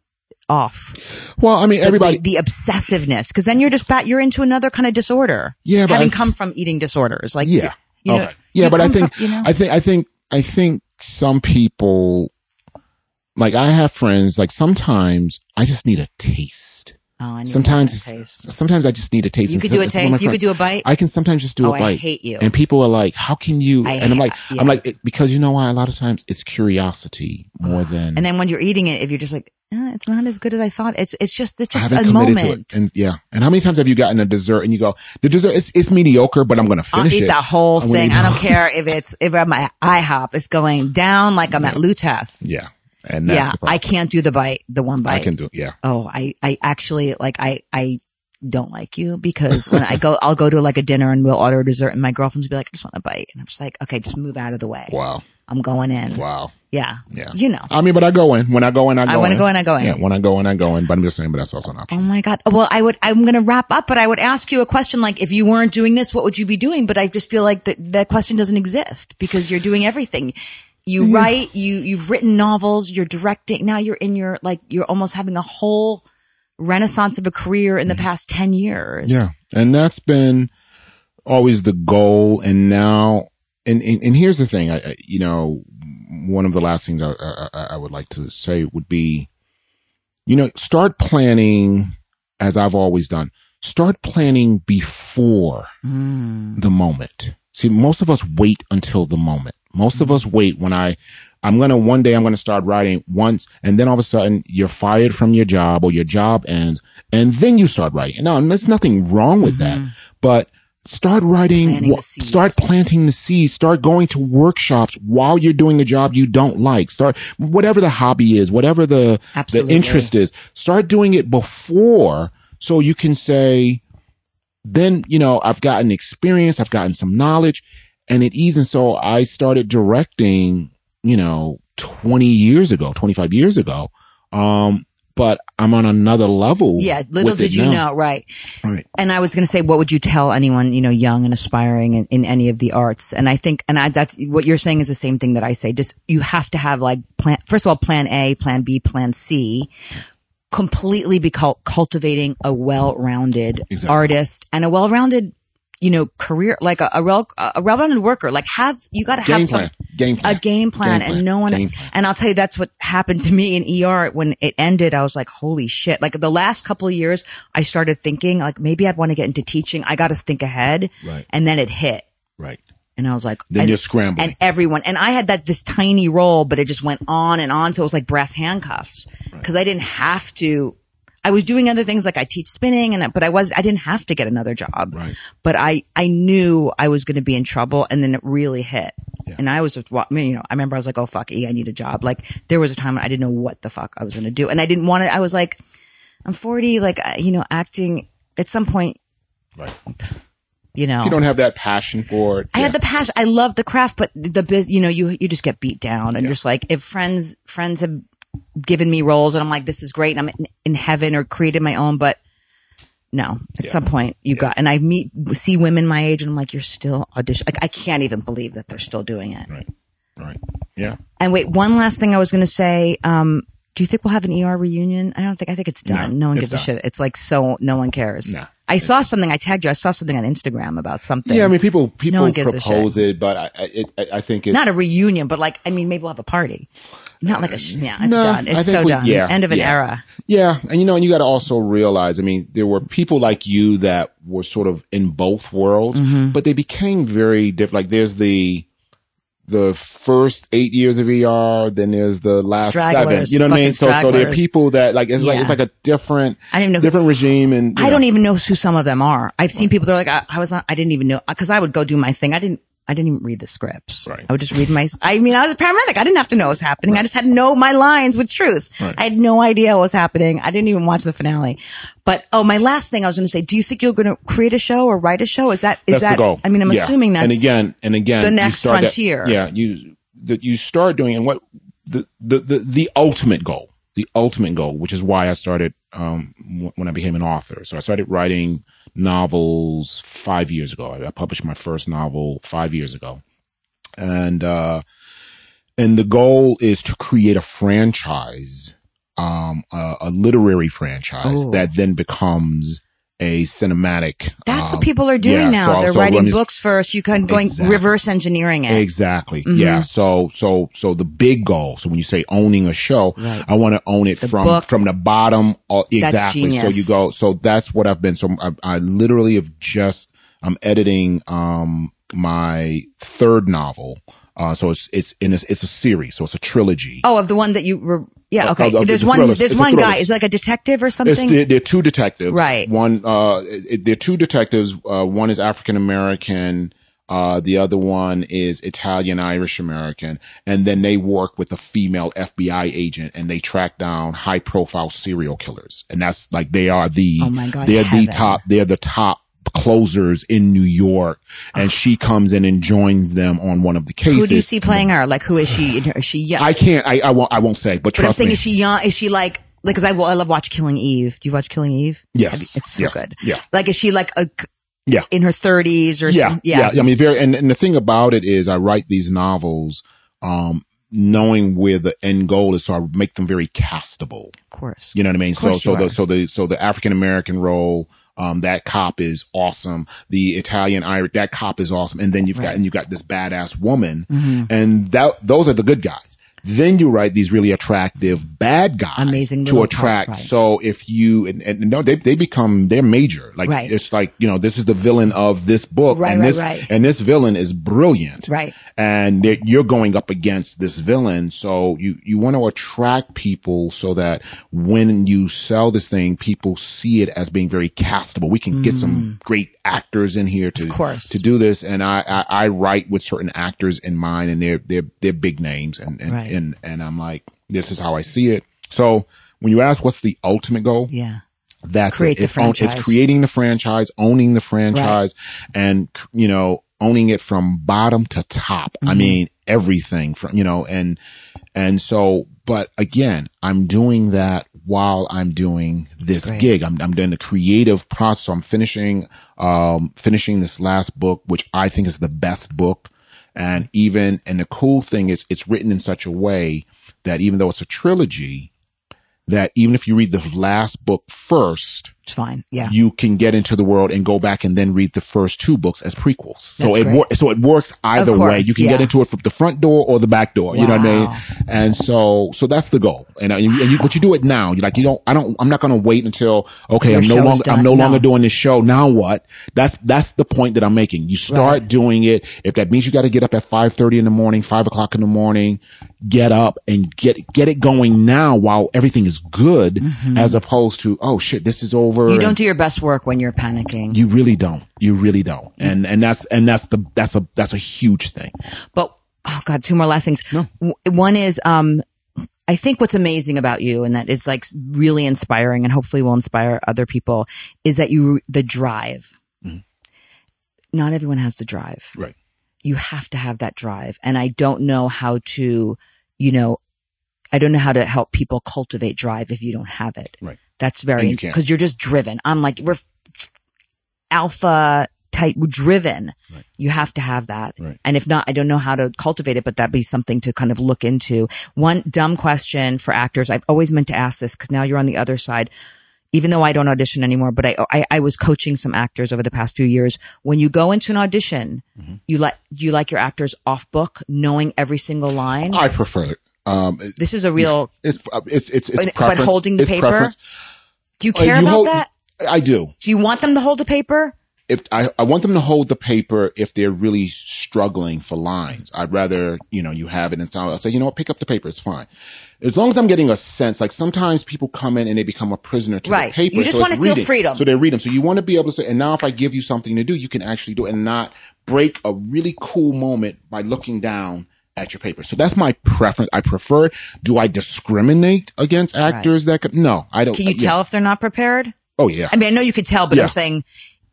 Speaker 1: off.
Speaker 2: well, I mean,
Speaker 1: The-
Speaker 2: everybody,
Speaker 1: the, the obsessiveness, because then you're just back. You're into another kind of disorder.
Speaker 2: Yeah,
Speaker 1: having
Speaker 2: I-
Speaker 1: come from eating disorders, like
Speaker 2: Yeah.
Speaker 1: You know,
Speaker 2: okay. Yeah,
Speaker 1: you
Speaker 2: but I think
Speaker 1: from- you know?
Speaker 2: I think I think I think some people like I have friends like sometimes I just need a taste.
Speaker 1: Oh, I
Speaker 2: Sometimes sometimes I just need a taste.
Speaker 1: you could do a
Speaker 2: some of my
Speaker 1: taste. You could do a bite.
Speaker 2: I can sometimes just do
Speaker 1: Oh,
Speaker 2: a
Speaker 1: I
Speaker 2: bite.
Speaker 1: hate you.
Speaker 2: And people are like, "How can you?"
Speaker 1: I
Speaker 2: and I'm like,
Speaker 1: yeah.
Speaker 2: I'm like, it, because you know why? A lot of times it's curiosity more than
Speaker 1: and then when you're eating it, if you're just like, eh, it's not as good as I thought. It's it's just it's just a moment.
Speaker 2: to it. And yeah, and how many times have you gotten a dessert and you go, "The dessert it's, it's mediocre, but I'm going to finish it.
Speaker 1: I'll eat
Speaker 2: it."
Speaker 1: the whole
Speaker 2: I'm
Speaker 1: thing. I don't care if it's if I'm at IHOP, it's going down like I'm at Lutèce.
Speaker 2: Yeah, and that's
Speaker 1: Yeah. I can't do the bite, the one bite.
Speaker 2: I can do. It. Yeah,
Speaker 1: Oh, I I actually like I I don't like you because when I go, [LAUGHS] I'll go to like a dinner and we'll order a dessert, and my girlfriends be like, I just want a bite, and I'm just like, okay, just move out of the way.
Speaker 2: wow,
Speaker 1: I'm going in.
Speaker 2: wow.
Speaker 1: Yeah,
Speaker 2: Yeah.
Speaker 1: You know.
Speaker 2: I mean, but I go in. When I go in, I go
Speaker 1: I wanna go in, I go in.
Speaker 2: Yeah, when I go in, I go in. But I'm just saying, but that's also an option.
Speaker 1: Oh my God. Well, I would, I'm going to wrap up, but I would ask you a question like, if you weren't doing this, what would you be doing? But I just feel like that, that question doesn't exist because you're doing everything. You mm-hmm. write, you, you've written novels, you're directing. Now you're in your, like, you're almost having a whole renaissance of a career in the mm-hmm. past 10 years.
Speaker 2: Yeah. And that's been always the goal. And now, and, and, and here's the thing, I, I, you know, one of the last things I, I, I- I would like to say would be, you know, start planning as I've always done. Start planning before mm. the moment. See, most of us wait until the moment. Most of us wait when I, I'm going to, one day I'm going to start writing once and then all of a sudden you're fired from your job or your job ends and then you start writing. Now, there's nothing wrong with that, mm-hmm. but start writing,
Speaker 1: Planting seeds.
Speaker 2: start planting the seeds, start going to workshops while you're doing the job you don't like. Start whatever the hobby is, whatever the, the interest is, start doing it before so you can say, then, you know, I've gotten experience, I've gotten some knowledge and it eased. And so I started directing, you know, 20 years ago, 25 years ago. Um, but I'm on another level.
Speaker 1: Yeah, little did you
Speaker 2: now.
Speaker 1: know, right?
Speaker 2: Right.
Speaker 1: And I was going to say, what would you tell anyone, you know, young and aspiring in, in any of the arts? And I think, and I, that's what you're saying is the same thing that I say. Just you have to have like plan. First of all, plan A, plan B, plan C. Completely be cul- cultivating a well-rounded
Speaker 2: Exactly.
Speaker 1: artist and a well-rounded, you know, career, like a, a well, a well-rounded worker. Like have you got to have
Speaker 2: Game
Speaker 1: some.
Speaker 2: Game plan.
Speaker 1: a game plan,
Speaker 2: Game plan.
Speaker 1: and no one
Speaker 2: Game
Speaker 1: and I'll tell you that's what happened to me in ER when it ended I was like holy shit like the last couple of years I started thinking like maybe I'd want to get into teaching I got to think ahead
Speaker 2: Right.
Speaker 1: and then it hit
Speaker 2: Right.
Speaker 1: and I was like
Speaker 2: Then
Speaker 1: and,
Speaker 2: you're scrambling.
Speaker 1: and everyone and I had that this tiny role but it just went on and on so it was like brass handcuffs because I didn't have to I was doing other things like I teach spinning and but I was I didn't have to get another job
Speaker 2: Right.
Speaker 1: but I I knew I was going to be in trouble and then it really hit and I was just, wa- I mean, you know, I remember I was like, oh fuck, E, I need a job. Like there was a time when I didn't know what the fuck I was going to do. And I didn't want to, I was like, I'm 40, like, uh, you know, acting at some point,
Speaker 2: Right.
Speaker 1: you know,
Speaker 2: If you don't have that passion for it.
Speaker 1: I
Speaker 2: yeah.
Speaker 1: had the passion. I love the craft, but the biz, you know, you, you just get beat down and you're just like, if friends, friends have given me roles and I'm like, this is great. and I'm in, in heaven or created my own, but no, at some point you got, and I meet, see women my age and I'm like, you're still audition. Like, I can't even believe that they're still doing it.
Speaker 2: Right. Right. Yeah.
Speaker 1: And wait, one last thing I was going to say. Um, do you think we'll have an ER reunion? I don't think. I think it's done. No,
Speaker 2: No,
Speaker 1: one gives a shit. It's like so. No one cares.
Speaker 2: No,
Speaker 1: I saw something. I tagged you. I saw something on Instagram about something.
Speaker 2: Yeah. I mean, people, people
Speaker 1: a
Speaker 2: propose it, but I, I, it, I I think it's
Speaker 1: not a reunion, but like I mean, maybe we'll have a party. Not like a sh- yeah. It's
Speaker 2: No,
Speaker 1: done. It's
Speaker 2: think
Speaker 1: so
Speaker 2: we-
Speaker 1: done.
Speaker 2: yeah,
Speaker 1: End of an
Speaker 2: yeah.
Speaker 1: era.
Speaker 2: Yeah, and you know, and you got to also realize, I mean, there were people like you that were sort of in both worlds,
Speaker 1: Mm-hmm.
Speaker 2: but they became very different. Like there's the the first eight years of ER, then there's the last seven. You know what I mean? So,
Speaker 1: fucking
Speaker 2: so there are people that like it's like it's like a different,
Speaker 1: I don't know-
Speaker 2: different regime, and
Speaker 1: I
Speaker 2: know.
Speaker 1: don't even know who some of them are. I've seen people. They're like, I, I was. Not, I didn't even know because I would go do my thing. I didn't. I didn't even read the scripts.
Speaker 2: Right.
Speaker 1: I would just read my. I mean, I was a paramedic. I didn't have to know what was happening. I just had to know my lines with truth.
Speaker 2: Right.
Speaker 1: I had no idea what was happening. I didn't even watch the finale. But oh, my last thing I was going to say. Do you think you're going to create a show or write a show? Is that is
Speaker 2: that's
Speaker 1: that?
Speaker 2: the goal.
Speaker 1: I mean, I'm
Speaker 2: Yeah.
Speaker 1: assuming that's
Speaker 2: and again and again
Speaker 1: the next
Speaker 2: that-
Speaker 1: frontier.
Speaker 2: yeah, you that you start doing and what the, the the the ultimate goal, the ultimate goal, which is why I started um when I became an author. So I started writing novels five years ago. I, I published my first novel five years ago, and uh and the goal is to create a franchise, um, a, a literary franchise
Speaker 1: Ooh.
Speaker 2: that then becomes a cinematic.
Speaker 1: That's
Speaker 2: um,
Speaker 1: what people are doing
Speaker 2: yeah,
Speaker 1: now.
Speaker 2: so-
Speaker 1: They're
Speaker 2: so
Speaker 1: writing
Speaker 2: me-
Speaker 1: books first. You can going
Speaker 2: Exactly.
Speaker 1: reverse engineering it.
Speaker 2: Exactly.
Speaker 1: Mm-hmm.
Speaker 2: Yeah. So so so the big goal. So when you say owning a show,
Speaker 1: Right.
Speaker 2: I want to own it from
Speaker 1: book.
Speaker 2: from the bottom. All, exactly. So you go. So that's what I've been. So I, I literally have just. I'm editing um my third novel. Uh, so it's it's in a, it's a series. So it's a trilogy.
Speaker 1: Oh, of the one that you were. Yeah. Okay.
Speaker 2: of- of
Speaker 1: there's
Speaker 2: the
Speaker 1: one. There's
Speaker 2: It's
Speaker 1: one guy. Is like a detective or something?
Speaker 2: they're, they're two detectives.
Speaker 1: Right.
Speaker 2: One, uh, they're two detectives. Uh, one is African American. Uh, the other one is Italian Irish American. And then they work with a female FBI agent and they track down high profile serial killers. And that's like, they are the,
Speaker 1: Oh my God,
Speaker 2: they're
Speaker 1: heaven.
Speaker 2: the top, they're the top closers in New York. And she comes in and joins them on one of the cases.
Speaker 1: Who do you see playing her? Like, who is she? Is she young?
Speaker 2: I can't, I, I won't, I won't say, but
Speaker 1: but I'm saying,
Speaker 2: me.
Speaker 1: is she young? Is she like, like, cause I, I love watch Killing Eve. Do you watch Killing Eve?
Speaker 2: Yes.
Speaker 1: It's so
Speaker 2: Yes.
Speaker 1: good.
Speaker 2: Yeah.
Speaker 1: Like, is she like a,
Speaker 2: yeah.
Speaker 1: in her thirties or
Speaker 2: yeah,
Speaker 1: some-
Speaker 2: yeah, I mean, very, and, and the thing about it is, I write these novels, um, knowing where the end goal is, so I make them very castable.
Speaker 1: Of course.
Speaker 2: You know what I mean? So, so the, so the, so the African American role, um, that cop is awesome. The Italian Irish, that cop is awesome. And then you've got, and you've got this badass woman
Speaker 1: Mm-hmm.
Speaker 2: and that, those are the good guys. Then you write these really attractive bad guys
Speaker 1: Amazing
Speaker 2: to attract.
Speaker 1: parts, right.
Speaker 2: So if you, and, and no, they, they become, they're major. Like
Speaker 1: Right.
Speaker 2: it's like, you know, this is the villain of this book.
Speaker 1: Right,
Speaker 2: and this, and this villain is brilliant.
Speaker 1: Right.
Speaker 2: And you're going up against this villain. So you, you want to attract people so that when you sell this thing, people see it as being very castable. We can get
Speaker 1: Mm.
Speaker 2: some great actors in here to
Speaker 1: Of course.
Speaker 2: to do this, and I, I I write with certain actors in mind, and they're they're they're big names, and and
Speaker 1: Right.
Speaker 2: and, and I'm like, this is how I see it. So when you ask what's the ultimate goal,
Speaker 1: Yeah.
Speaker 2: that's
Speaker 1: Create
Speaker 2: it.
Speaker 1: the
Speaker 2: It's, own- it's creating the franchise, owning the franchise, and you know, owning it from bottom to top.
Speaker 1: Mm-hmm.
Speaker 2: I mean, everything from you know, and and so, but again, I'm doing that while I'm doing this
Speaker 1: Great.
Speaker 2: gig. I'm I'm doing the creative process. So I'm finishing um finishing this last book, which I think is the best book. And even and the cool thing is, it's written in such a way that even though it's a trilogy, that even if you read the last book first,
Speaker 1: It's fine. Yeah.
Speaker 2: you can get into the world and go back and then read the first two books as prequels. So
Speaker 1: That's
Speaker 2: it wor- so it works either
Speaker 1: Of
Speaker 2: way. You can
Speaker 1: yeah.
Speaker 2: get into it from the front door or the back door. You know what I mean? And so so that's the goal. And, uh, and you, and you, but you do it now. You like you don't. I don't. I'm not going to wait until okay.
Speaker 1: Your
Speaker 2: I'm no longer.
Speaker 1: done.
Speaker 2: I'm no,
Speaker 1: No.
Speaker 2: longer doing this show. Now what? That's that's the point that I'm making. You start
Speaker 1: Right.
Speaker 2: doing it. If that means you got to get up at five thirty in the morning, five o'clock in the morning, get up and get get it going now while everything is good, as opposed to oh shit, this is over.
Speaker 1: Mm-hmm. You don't do your best work when you're panicking.
Speaker 2: you really don't. You really don't. And and that's and that's the that's a that's a huge thing.
Speaker 1: But oh god, two more last things.
Speaker 2: No.
Speaker 1: One is um I think what's amazing about you and that is like really inspiring and hopefully will inspire other people is that you the drive. Not everyone has the drive.
Speaker 2: Right.
Speaker 1: You have to have that drive. And I don't know how to, you know, I don't know how to help people cultivate drive if you don't have it.
Speaker 2: Right.
Speaker 1: That's very
Speaker 2: And you
Speaker 1: because you're just driven. I'm like we're alpha type driven. You have to have that.
Speaker 2: Right.
Speaker 1: And if not, I don't know how to cultivate it, but that'd be something to kind of look into. One dumb question for actors. I've always meant to ask this because now you're on the other side. Even though I don't audition anymore, but I, I, I was coaching some actors over the past few years. When you go into an audition,
Speaker 2: Mm-hmm.
Speaker 1: you like, do you like your actors off book, knowing every single line?
Speaker 2: I prefer it. Um,
Speaker 1: this is a real,
Speaker 2: it's it's it's it's
Speaker 1: But- holding the paper?
Speaker 2: preference.
Speaker 1: Do you
Speaker 2: Uh,
Speaker 1: care
Speaker 2: you
Speaker 1: about
Speaker 2: hold-
Speaker 1: that?
Speaker 2: I do.
Speaker 1: Do you want them to hold the paper?
Speaker 2: If I, I want them to hold the paper if they're really struggling for lines. I'd rather, you know, you have it and so I'll say, you know what, pick up the paper. It's fine. As long as I'm getting a sense, like sometimes people come in and they become a prisoner to
Speaker 1: Right.
Speaker 2: the paper.
Speaker 1: You just
Speaker 2: so
Speaker 1: wanna
Speaker 2: it's
Speaker 1: feel freedom.
Speaker 2: So they read them. So you want to be able to say, and now if I give you something to do, you can actually do it and not break a really cool moment by looking down at your paper. So that's my preference. I prefer. Do I discriminate against actors that could? No, I don't.
Speaker 1: Can you
Speaker 2: yeah.
Speaker 1: tell if they're not prepared?
Speaker 2: Oh yeah.
Speaker 1: I mean, I know you could tell, but
Speaker 2: Yeah.
Speaker 1: I'm saying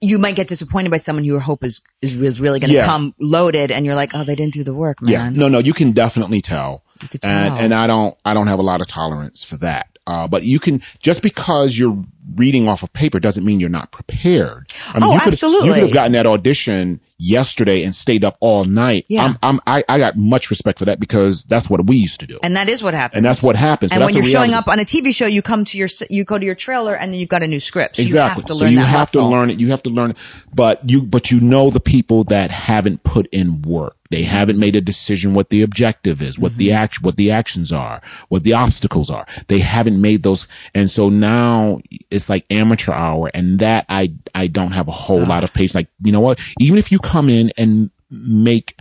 Speaker 1: you might get disappointed by someone who you hope is, is, is really going to
Speaker 2: Yeah.
Speaker 1: come loaded and you're like, oh, they didn't do the work, man.
Speaker 2: Yeah, no, no, you can definitely tell.
Speaker 1: You could
Speaker 2: And
Speaker 1: tell.
Speaker 2: and I don't I don't have a lot of tolerance for that. Uh, but you can just because you're reading off of paper doesn't mean you're not prepared. I
Speaker 1: Oh,
Speaker 2: you could,
Speaker 1: absolutely.
Speaker 2: You could have gotten that audition yesterday and stayed up all night.
Speaker 1: Yeah.
Speaker 2: I'm, I'm I, I got much respect for that because that's what we used to do.
Speaker 1: And that is what happens.
Speaker 2: And that's what happens.
Speaker 1: And
Speaker 2: that's
Speaker 1: when you're showing up on a TV show, you come to your, you go to your trailer and then you've got a new script. So
Speaker 2: Exactly.
Speaker 1: you have to
Speaker 2: so
Speaker 1: learn
Speaker 2: you
Speaker 1: that
Speaker 2: have to learn it. You have to learn it. But you, but you know the people that haven't put in work. They haven't made a decision what the objective is, what
Speaker 1: Mm-hmm.
Speaker 2: the action, what the actions are, what the obstacles are. They haven't made those. And so now it's like amateur hour. And that I, I don't have a whole lot of patience. Like, you know what? Even if you come in and make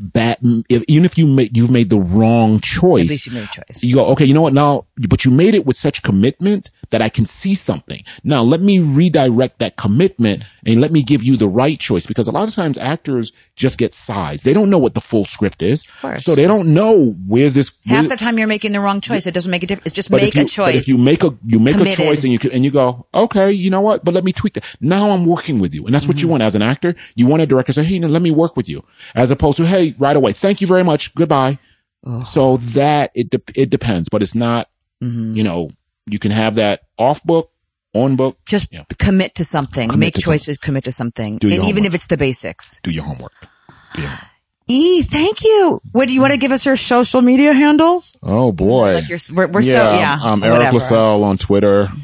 Speaker 2: bad, if, even if you make, you've made the wrong choice.
Speaker 1: At least you made a choice.
Speaker 2: You go, okay, you know what? Now, but you made it with such commitment that I can see something. Now, let me redirect that commitment and let me give you the right choice because a lot of times actors just get sides. They don't know what the full script is.
Speaker 1: course.
Speaker 2: So they don't know where's this.
Speaker 1: Half the time you're making the wrong choice. It doesn't make a difference. It's just make
Speaker 2: you,
Speaker 1: a choice.
Speaker 2: But if you make a you make
Speaker 1: Committed.
Speaker 2: a choice and you and you go, okay, you know what? But let me tweak that. Now I'm working with you, and that's what you
Speaker 1: Mm-hmm.
Speaker 2: want as an actor. You want a director to say, hey, now let me work with you, as opposed to, hey, right away, thank you very much, goodbye. So that it de- it depends, but it's not.
Speaker 1: Mm-hmm.
Speaker 2: You know, you can have that off book, on book.
Speaker 1: just
Speaker 2: Yeah.
Speaker 1: commit to something.
Speaker 2: Commit
Speaker 1: make
Speaker 2: to
Speaker 1: choices, commit to something.
Speaker 2: Do
Speaker 1: and even
Speaker 2: homework.
Speaker 1: if it's the basics.
Speaker 2: Do your homework. Do your-
Speaker 1: E, thank you. What do you want to give us your social media handles?
Speaker 2: Oh boy.
Speaker 1: Like your, we're, we're
Speaker 2: yeah,
Speaker 1: so, yeah.
Speaker 2: I'm Eriq
Speaker 1: whatever.
Speaker 2: La Salle on Twitter. [LAUGHS]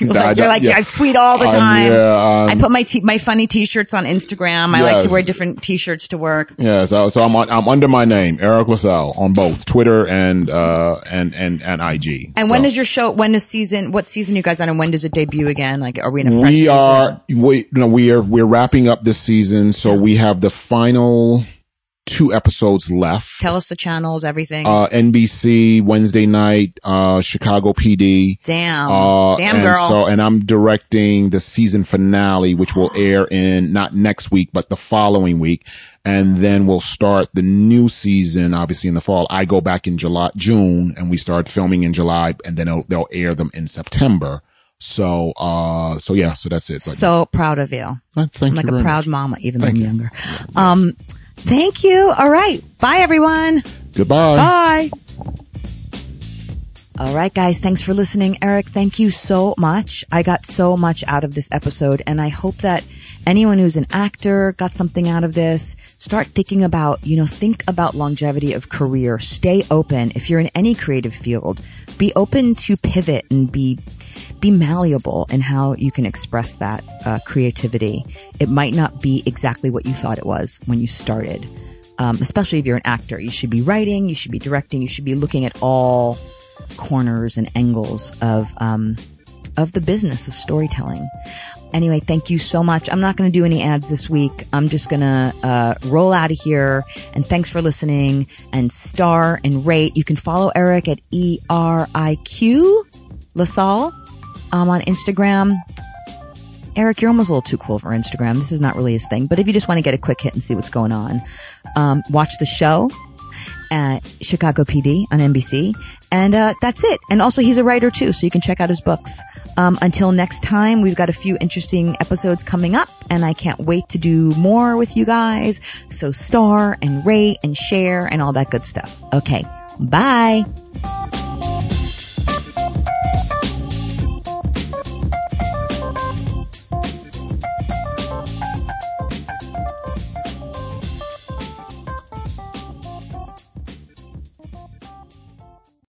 Speaker 1: Like, you're like,
Speaker 2: Yeah.
Speaker 1: I tweet all the
Speaker 2: Um,
Speaker 1: time.
Speaker 2: yeah, um,
Speaker 1: I put my t- my funny t-shirts on Instagram. I like to wear different t-shirts to work.
Speaker 2: Yeah, so so I'm on, I'm under my name, Eriq La Salle, on both Twitter and uh and and and IG.
Speaker 1: And
Speaker 2: So
Speaker 1: when does your show? When is season? What season you guys on? And when does it debut again? Like, are we in a fresh
Speaker 2: we
Speaker 1: season?
Speaker 2: are we no we are we're wrapping up this season, so we have the final two episodes left.
Speaker 1: Tell us the channels, everything.
Speaker 2: Uh, NBC Wednesday night, uh, Chicago PD.
Speaker 1: Damn.
Speaker 2: Uh,
Speaker 1: Damn, girl.
Speaker 2: So, and I'm directing the season finale, which will air in not next week, but the following week. And then we'll start the new season, obviously in the fall. I go back in July, June, and we start filming in July, and then they'll, they'll air them in September. So, uh, so yeah, so that's it. But
Speaker 1: so proud of you.
Speaker 2: uh, thank
Speaker 1: I'm like
Speaker 2: you
Speaker 1: a proud
Speaker 2: much.
Speaker 1: mama, even though I'm
Speaker 2: you.
Speaker 1: younger. Um, thank you. All right. Bye, everyone.
Speaker 2: Goodbye.
Speaker 1: Bye. All right, guys. Thanks for listening. Eriq, thank you so much. I got so much out of this episode and I hope that anyone who's an actor got something out of this. Start thinking about, you know, think about longevity of career. Stay open. If you're in any creative field, be open to pivot and be be malleable in how you can express that uh, creativity. It might not be exactly what you thought it was when you started. Um, especially if you're an actor, you should be writing, you should be directing, you should be looking at all corners and angles of um, of the business of storytelling. Anyway, thank you so much. I'm not going to do any ads this week. I'm just going to uh, roll out of here. And thanks for listening. And star and rate. You can follow Eric at E R I Q La Salle um, on Instagram. Eriq, you're almost a little too cool for Instagram. This is not really his thing. But if you just want to get a quick hit and see what's going on, um, watch the show at Chicago PD on NBC. And uh, that's it. And also, he's a writer too, so you can check out his books. Um, until next time, we've got a few interesting episodes coming up, and I can't wait to do more with you guys. So, star and rate and share and all that good stuff. Okay, bye.